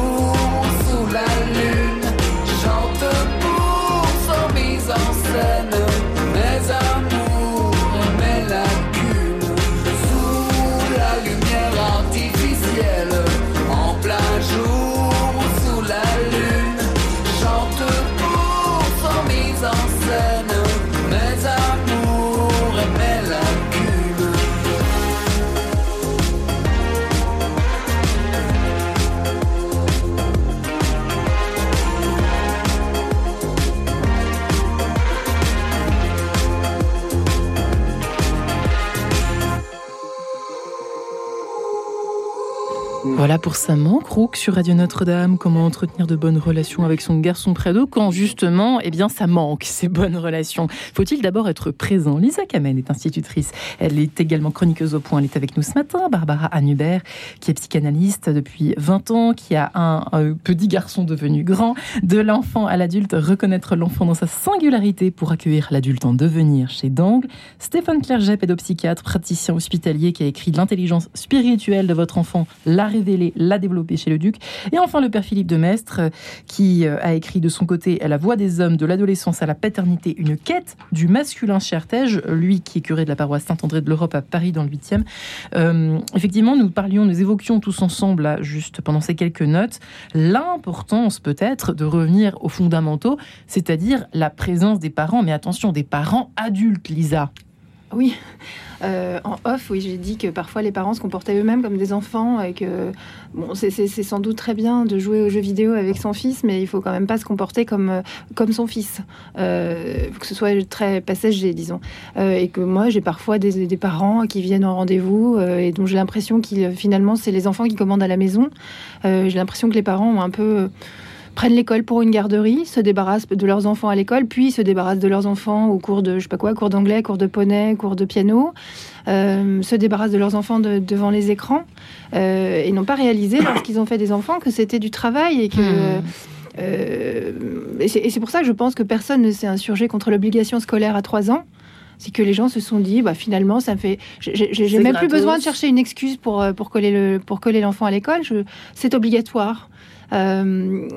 Pour ça manque, Rook sur Radio Notre-Dame. Comment entretenir de bonnes relations avec son garçon près d'eux quand justement, eh bien, ça manque ces bonnes relations? Faut-il d'abord être présent? Lisa Kamen est institutrice. Elle est également chroniqueuse au point. Elle est avec nous ce matin. Barbara Hannubert, qui est psychanalyste depuis 20 ans, qui a un, un petit garçon devenu grand, de l'enfant à l'adulte, reconnaître l'enfant dans sa singularité pour accueillir l'adulte en devenir chez Dangle. Stéphane Clerget, pédopsychiatre, praticien hospitalier, qui a écrit L'intelligence spirituelle de votre enfant, la la développer chez le Duc. Et enfin, le père Philippe de Mestre, euh, qui euh, a écrit de son côté La voix des hommes, de l'adolescence à la paternité, une quête du masculin Chertège, lui qui est curé de la paroisse Saint-André de l'Europe à Paris dans le 8e. Euh, effectivement, nous parlions, nous évoquions tous ensemble, là, juste pendant ces quelques notes, l'importance peut-être de revenir aux fondamentaux, c'est-à-dire la présence des parents, mais attention, des parents adultes, Lisa. Oui. Euh, en off, oui, j'ai dit que parfois les parents se comportaient eux-mêmes comme des enfants et que bon, c'est- sans doute très bien de jouer aux jeux vidéo avec son fils, mais il faut quand même pas se comporter comme, euh, comme son fils. Euh, que ce soit très passager, disons. Et que moi, j'ai parfois des, parents qui viennent en rendez-vous et dont j'ai l'impression qu'ils finalement c'est les enfants qui commandent à la maison. J'ai l'impression que les parents ont un peu prennent l'école pour une garderie, se débarrassent de leurs enfants à l'école, puis se débarrassent de leurs enfants au cours de, je sais pas quoi, cours d'anglais, cours de poney, cours de piano, euh, se débarrassent de leurs enfants de- devant les écrans, euh, et n'ont pas réalisé, lorsqu'ils ont fait des enfants, que c'était du travail et que... Hmm. euh, et c'est pour ça que je pense que personne ne s'est insurgé contre l'obligation scolaire à 3 ans. C'est que les gens se sont dit, bah, finalement, ça me fait. j'ai- même plus besoin de chercher une excuse pour, pour coller le- l'enfant à l'école. C'est obligatoire. Euh,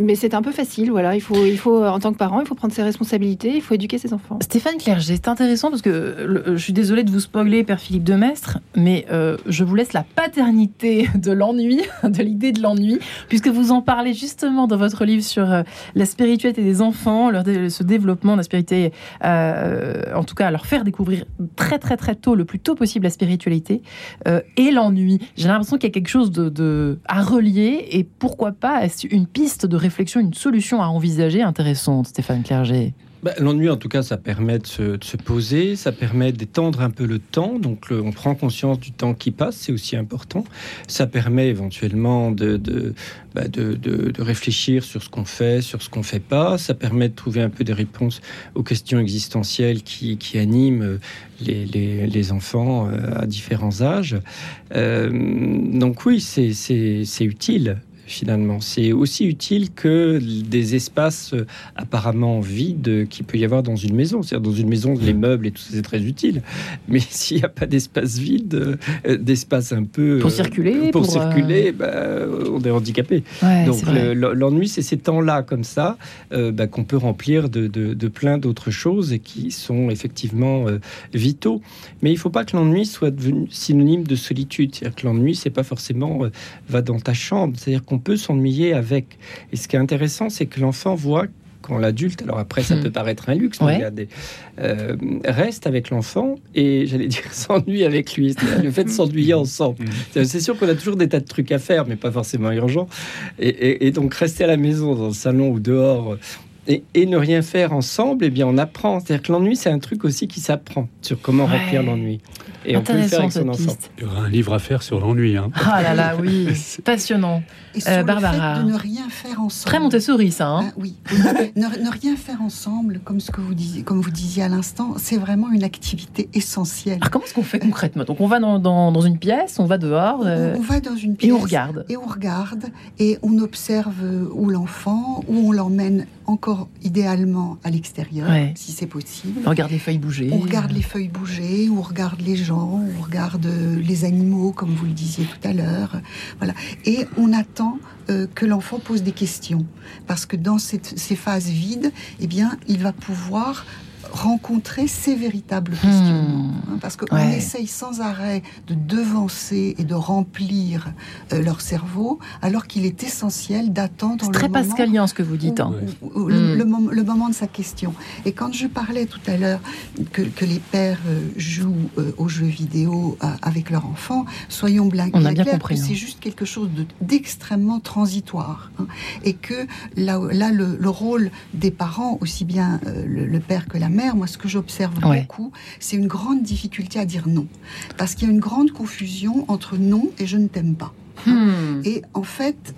mais c'est un peu facile, voilà. Il faut, il faut, en tant que parent, il faut prendre ses responsabilités, il faut éduquer ses enfants. Stéphane Clerget, c'est intéressant parce que je suis désolée de vous spoiler, Père Philippe de Mestre, mais euh, je vous laisse la paternité de l'ennui, de l'idée de l'ennui, puisque vous en parlez justement dans votre livre sur euh, la spiritualité des enfants, leur ce développement de la spiritualité, euh, en tout cas leur faire découvrir très très très tôt, le plus tôt possible, la spiritualité euh, et l'ennui. J'ai l'impression qu'il y a quelque chose de, à relier et pourquoi pas est-ce une piste de réflexion, une solution à envisager intéressante, Stéphane Clerget? Bah, L'ennui, en tout cas, ça permet de se, poser, ça permet d'étendre un peu le temps. Donc, on prend conscience du temps qui passe, c'est aussi important. Ça permet éventuellement de, de, bah, de, réfléchir sur ce qu'on fait, sur ce qu'on fait pas. Ça permet de trouver un peu des réponses aux questions existentielles qui, qui animent euh, les, les, enfants euh, à différents âges. Euh, donc, oui, c'est utile finalement. C'est aussi utile que des espaces euh, apparemment vides qu'il peut y avoir dans une maison. C'est-à-dire dans une maison, les meubles et tout ça, c'est très utile. Mais s'il n'y a pas d'espace vide, euh, d'espace un peu... Pour circuler Pour, circuler, bah, on est handicapé. Donc l'ennui, c'est ces temps-là comme ça bah, qu'on peut remplir de, de, plein d'autres choses et qui sont effectivement vitaux. Mais il ne faut pas que l'ennui soit devenu synonyme de solitude. C'est-à-dire que l'ennui, c'est pas forcément va dans ta chambre. C'est-à-dire qu'on peut s'ennuyer avec. Et ce qui est intéressant, c'est que l'enfant voit quand l'adulte, alors après ça hmm. peut paraître un luxe, mais des, euh, reste avec l'enfant et j'allais dire s'ennuie avec lui, le fait de s'ennuyer ensemble. Hmm. C'est sûr qu'on a toujours des tas de trucs à faire, mais pas forcément urgents. Et, et, donc rester à la maison, dans le salon ou dehors, et, et, ne rien faire ensemble, eh bien, on apprend. C'est-à-dire que l'ennui, c'est un truc aussi qui s'apprend sur comment remplir l'ennui. Et on peut le faire avec son enfant. Il y aura un livre à faire sur l'ennui. Hein. Ah là là, oui, passionnant. Et sur Barbara. Le fait de ne rien faire ensemble. Très Montessori, ça. Hein. Ah oui. ne, rien faire ensemble, comme ce que vous disiez, comme vous disiez à l'instant, c'est vraiment une activité essentielle. Alors comment est-ce qu'on fait concrètement? Donc on va dans, dans, une pièce, on va dehors. Euh, on, va dans une pièce. Et on regarde. Et on regarde et on observe où l'enfant, où on l'emmène encore idéalement à l'extérieur, si c'est possible. On regarde les feuilles bouger. On regarde les feuilles bouger, on regarde les gens, on regarde les animaux, comme vous le disiez tout à l'heure. Voilà. Et on attend euh, que l'enfant pose des questions. Parce que dans ces phases vides, eh bien, il va pouvoir rencontrer ces véritables questions. Hmm. Hein, parce qu'on essaye sans arrêt de devancer et de remplir euh, leur cerveau, alors qu'il est essentiel d'attendre le très pascalien ce que vous dites. Hein. Hmm. le, moment de sa question. Et quand je parlais tout à l'heure que, les pères euh, jouent euh, aux jeux vidéo avec leurs enfants, soyons bien, On a bien compris, que c'est hein. juste quelque chose d'extrêmement transitoire. et que là, là le, rôle des parents, aussi bien le père que la mère, moi, ce que j'observe beaucoup, c'est une grande difficulté à dire non. Parce qu'il y a une grande confusion entre non et je ne t'aime pas. Hmm. Et en fait,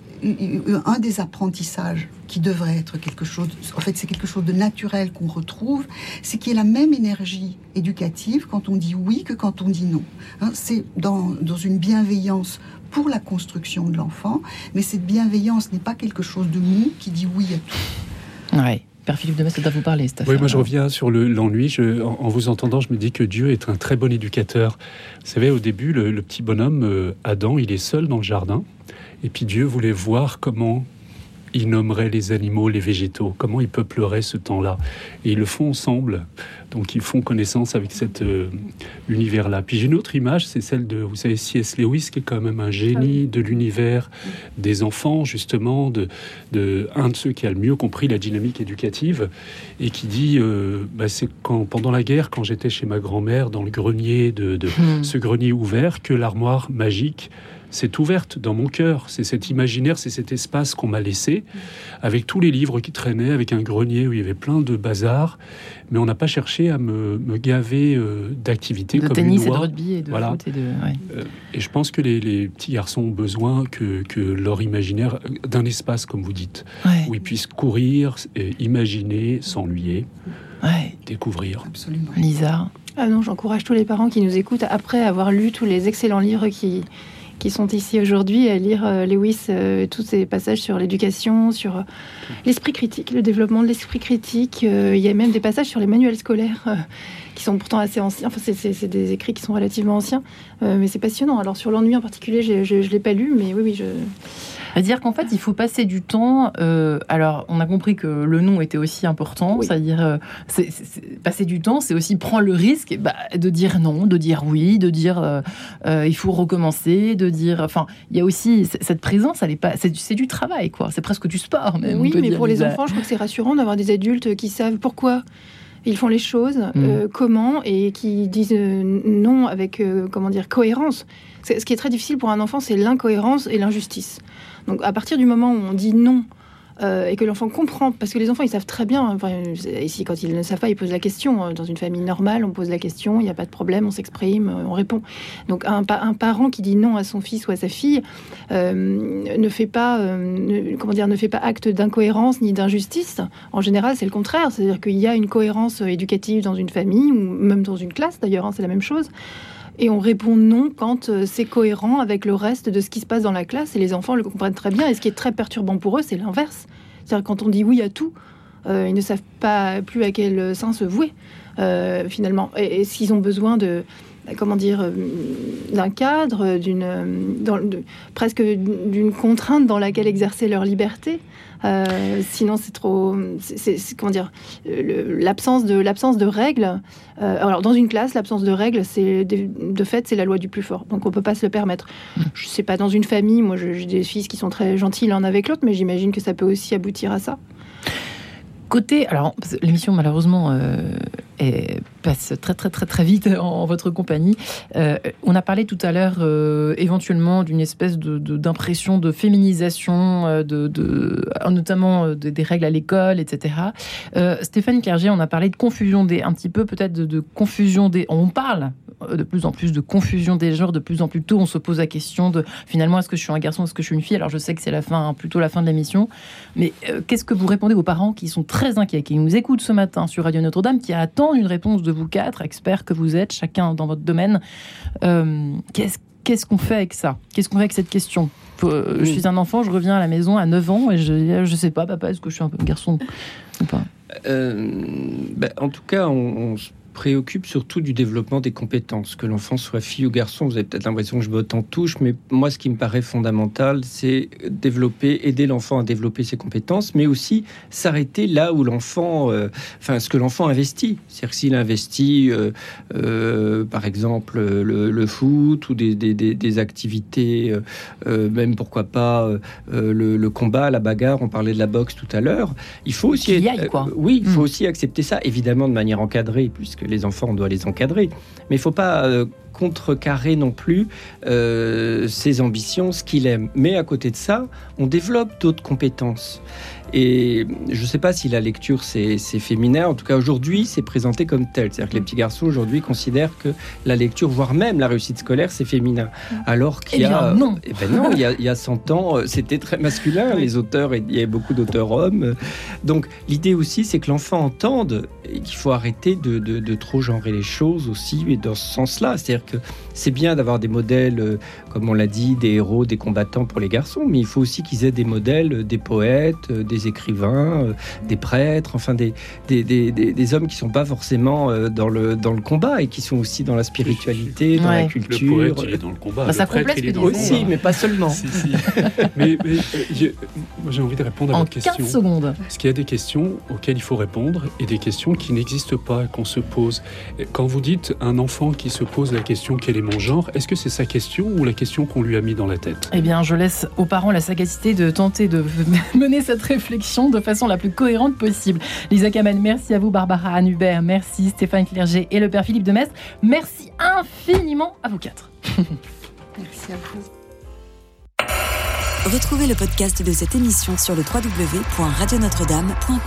un des apprentissages qui devrait être quelque chose, en fait c'est quelque chose de naturel qu'on retrouve, c'est qu'il y a la même énergie éducative quand on dit oui que quand on dit non. Hein, c'est dans, dans une bienveillance pour la construction de l'enfant, mais cette bienveillance n'est pas quelque chose de mou qui dit oui à tout. Ouais. Père Philippe de Metz, ça vous parler, cette Oui, moi je reviens sur l'ennui. en, vous entendant, je me dis que Dieu est un très bon éducateur. Vous savez, au début, le, petit bonhomme, euh, Adam, il est seul dans le jardin. Et puis Dieu voulait voir comment il nommerait les animaux, les végétaux, comment ils peupleraient ce temps-là. Et ils le font ensemble. Donc ils font connaissance avec cet euh, univers-là. Puis j'ai une autre image, c'est celle de, vous savez, C.S. Lewis, qui est quand même un génie de l'univers des enfants, justement, de, de, un de ceux qui a le mieux compris la dynamique éducative, et qui dit, euh, bah, c'est quand, pendant la guerre, quand j'étais chez ma grand-mère, dans le grenier de, de hmm. ce grenier ouvert, que l'armoire magique c'est ouverte dans mon cœur. C'est cet imaginaire, c'est cet espace qu'on m'a laissé, avec tous les livres qui traînaient, avec un grenier où il y avait plein de bazar. Mais on n'a pas cherché à me, gaver euh, d'activités comme tennis et de rugby et de voilà. et de... Euh, et je pense que les, petits garçons ont besoin que, leur imaginaire, d'un espace, comme vous dites, où ils puissent courir, imaginer, s'ennuyer, découvrir. Absolument. Lisa ah non, j'encourage tous les parents qui nous écoutent, après avoir lu tous les excellents livres qui, qui sont ici aujourd'hui à lire euh, Lewis, euh, tous ces passages sur l'éducation, sur euh, l'esprit critique, le développement de l'esprit critique. il y a même des passages sur les manuels scolaires qui sont pourtant assez anciens. Enfin, c'est des écrits qui sont relativement anciens, mais c'est passionnant. Alors sur l'ennui en particulier, je ne l'ai pas lu, mais oui, oui, je c'est-à-dire qu'en fait, il faut passer du temps. Euh, alors, on a compris que le nom était aussi important. C'est-à-dire, euh, passer du temps, c'est aussi prendre le risque bah, de dire non, de dire oui, de dire euh, il faut recommencer, de dire. Enfin, il y a aussi cette présence. Elle est pas. C'est du travail, quoi. C'est presque du sport, même. Oui, mais pour les enfants, je crois que c'est rassurant d'avoir des adultes qui savent pourquoi ils font les choses, mm. comment, et qui disent non avec, comment dire, cohérence. Ce qui est très difficile pour un enfant, c'est l'incohérence et l'injustice. Donc à partir du moment où on dit non euh, et que l'enfant comprend, parce que les enfants ils savent très bien, enfin, ici quand ils ne savent pas, ils posent la question. Dans une famille normale, on pose la question, il n'y a pas de problème, on s'exprime, euh, on répond. Donc un, parent qui dit non à son fils ou à sa fille euh, ne fait pas, comment dire, ne fait pas acte d'incohérence ni d'injustice. En général, c'est le contraire, c'est-à-dire qu'il y a une cohérence éducative dans une famille ou même dans une classe d'ailleurs, hein, c'est la même chose. Et on répond non quand euh, c'est cohérent avec le reste de ce qui se passe dans la classe et les enfants le comprennent très bien. Et ce qui est très perturbant pour eux, c'est l'inverse. C'est-à-dire quand on dit oui à tout, euh, ils ne savent pas plus à quel sein se vouer, euh, finalement. Et, s'ils ont besoin de, comment dire, d'un cadre, d'une, presque d'une contrainte dans laquelle exercer leur liberté, euh, sinon, c'est trop. C'est, comment dire L'absence de l'absence de règles. Euh, alors, dans une classe, l'absence de règles, c'est de fait, c'est la loi du plus fort. Donc, on peut pas se le permettre. Je sais pas dans une famille. Moi, j'ai des fils qui sont très gentils l'un avec l'autre, mais j'imagine que ça peut aussi aboutir à ça. Côté, alors l'émission malheureusement euh, passe très très très très vite en, votre compagnie. Euh, on a parlé tout à l'heure euh, éventuellement d'une espèce de, d'impression de, féminisation, de, de notamment des règles à l'école, etc. Stéphane Clerget, on a parlé de confusion des, un petit peu peut-être de, de confusion des. On parle euh, de plus en plus de confusion des genres, de plus en plus tôt, on se pose la question de finalement est-ce que je suis un garçon, est-ce que je suis une fille? Alors je sais que c'est la fin, hein, plutôt la fin de l'émission, mais euh, qu'est-ce que vous répondez aux parents qui sont très inquiets, qui nous écoutent ce matin sur Radio Notre-Dame, qui attendent une réponse de vous quatre, experts que vous êtes, chacun dans votre domaine. Euh, Qu'est-ce qu'on fait avec ça? Qu'est-ce qu'on fait avec cette question? Je suis un enfant, je reviens à la maison à 9 ans et je ne sais pas, papa, est-ce que je suis un garçon ou pas? Ben, En tout cas, on, on préoccupe surtout du développement des compétences. Que l'enfant soit fille ou garçon, vous avez peut-être l'impression que je botte en touche, mais moi, ce qui me paraît fondamental, c'est développer, aider l'enfant à développer ses compétences, mais aussi s'arrêter là où l'enfant, euh, enfin, ce que l'enfant investit. C'est-à-dire s'il investit, euh, euh, par exemple, le, foot ou des, des, des, activités, même pourquoi pas le, combat, la bagarre, on parlait de la boxe tout à l'heure, il faut aussi... quoi. oui, il faut hmm. aussi accepter ça, évidemment de manière encadrée, puisque les enfants, on doit les encadrer. Mais il ne faut pas euh, contrecarrer non plus euh, ses ambitions, ce qu'il aime. Mais à côté de ça, on développe d'autres compétences. Et je ne sais pas si la lecture c'est féminin. En tout cas, aujourd'hui, c'est présenté comme tel. C'est-à-dire que les petits garçons aujourd'hui considèrent que la lecture, voire même la réussite scolaire, c'est féminin. Alors qu'il y a eh non, eh ben non, il y, a, il y a 100 ans, euh, c'était très masculin. Les auteurs, il y avait beaucoup d'auteurs hommes. Donc l'idée aussi, c'est que l'enfant entende qu'il faut arrêter de, de, de, trop genrer les choses aussi, et dans ce sens-là. C'est-à-dire que c'est bien d'avoir des modèles, euh, comme on l'a dit, des héros, des combattants pour les garçons, mais il faut aussi qu'ils aient des modèles, euh, des poètes, des écrivains, des prêtres, enfin des, des, des, des hommes qui sont pas forcément dans le, dans le combat et qui sont aussi dans la spiritualité, dans la culture. Le poète, il est dans le combat. Bah, ça complète il est aussi, mais pas seulement. mais, j'ai envie de répondre à en votre question. 15 secondes. Parce qu'il y a des questions auxquelles il faut répondre et des questions qui n'existent pas, qu'on se pose. Quand vous dites un enfant qui se pose la question quel est mon genre, est-ce que c'est sa question ou la question qu'on lui a mis dans la tête? Eh bien, je laisse aux parents la sagacité de tenter de mener cette réflexion de façon la plus cohérente possible. Lisa Kamen, merci à vous, Barbara Hubert, merci Stéphane Clerget et le père Philippe de Mestre. Merci infiniment à vous quatre. merci à vous. Retrouvez le podcast de cette émission sur le www.radionotre-dame.com.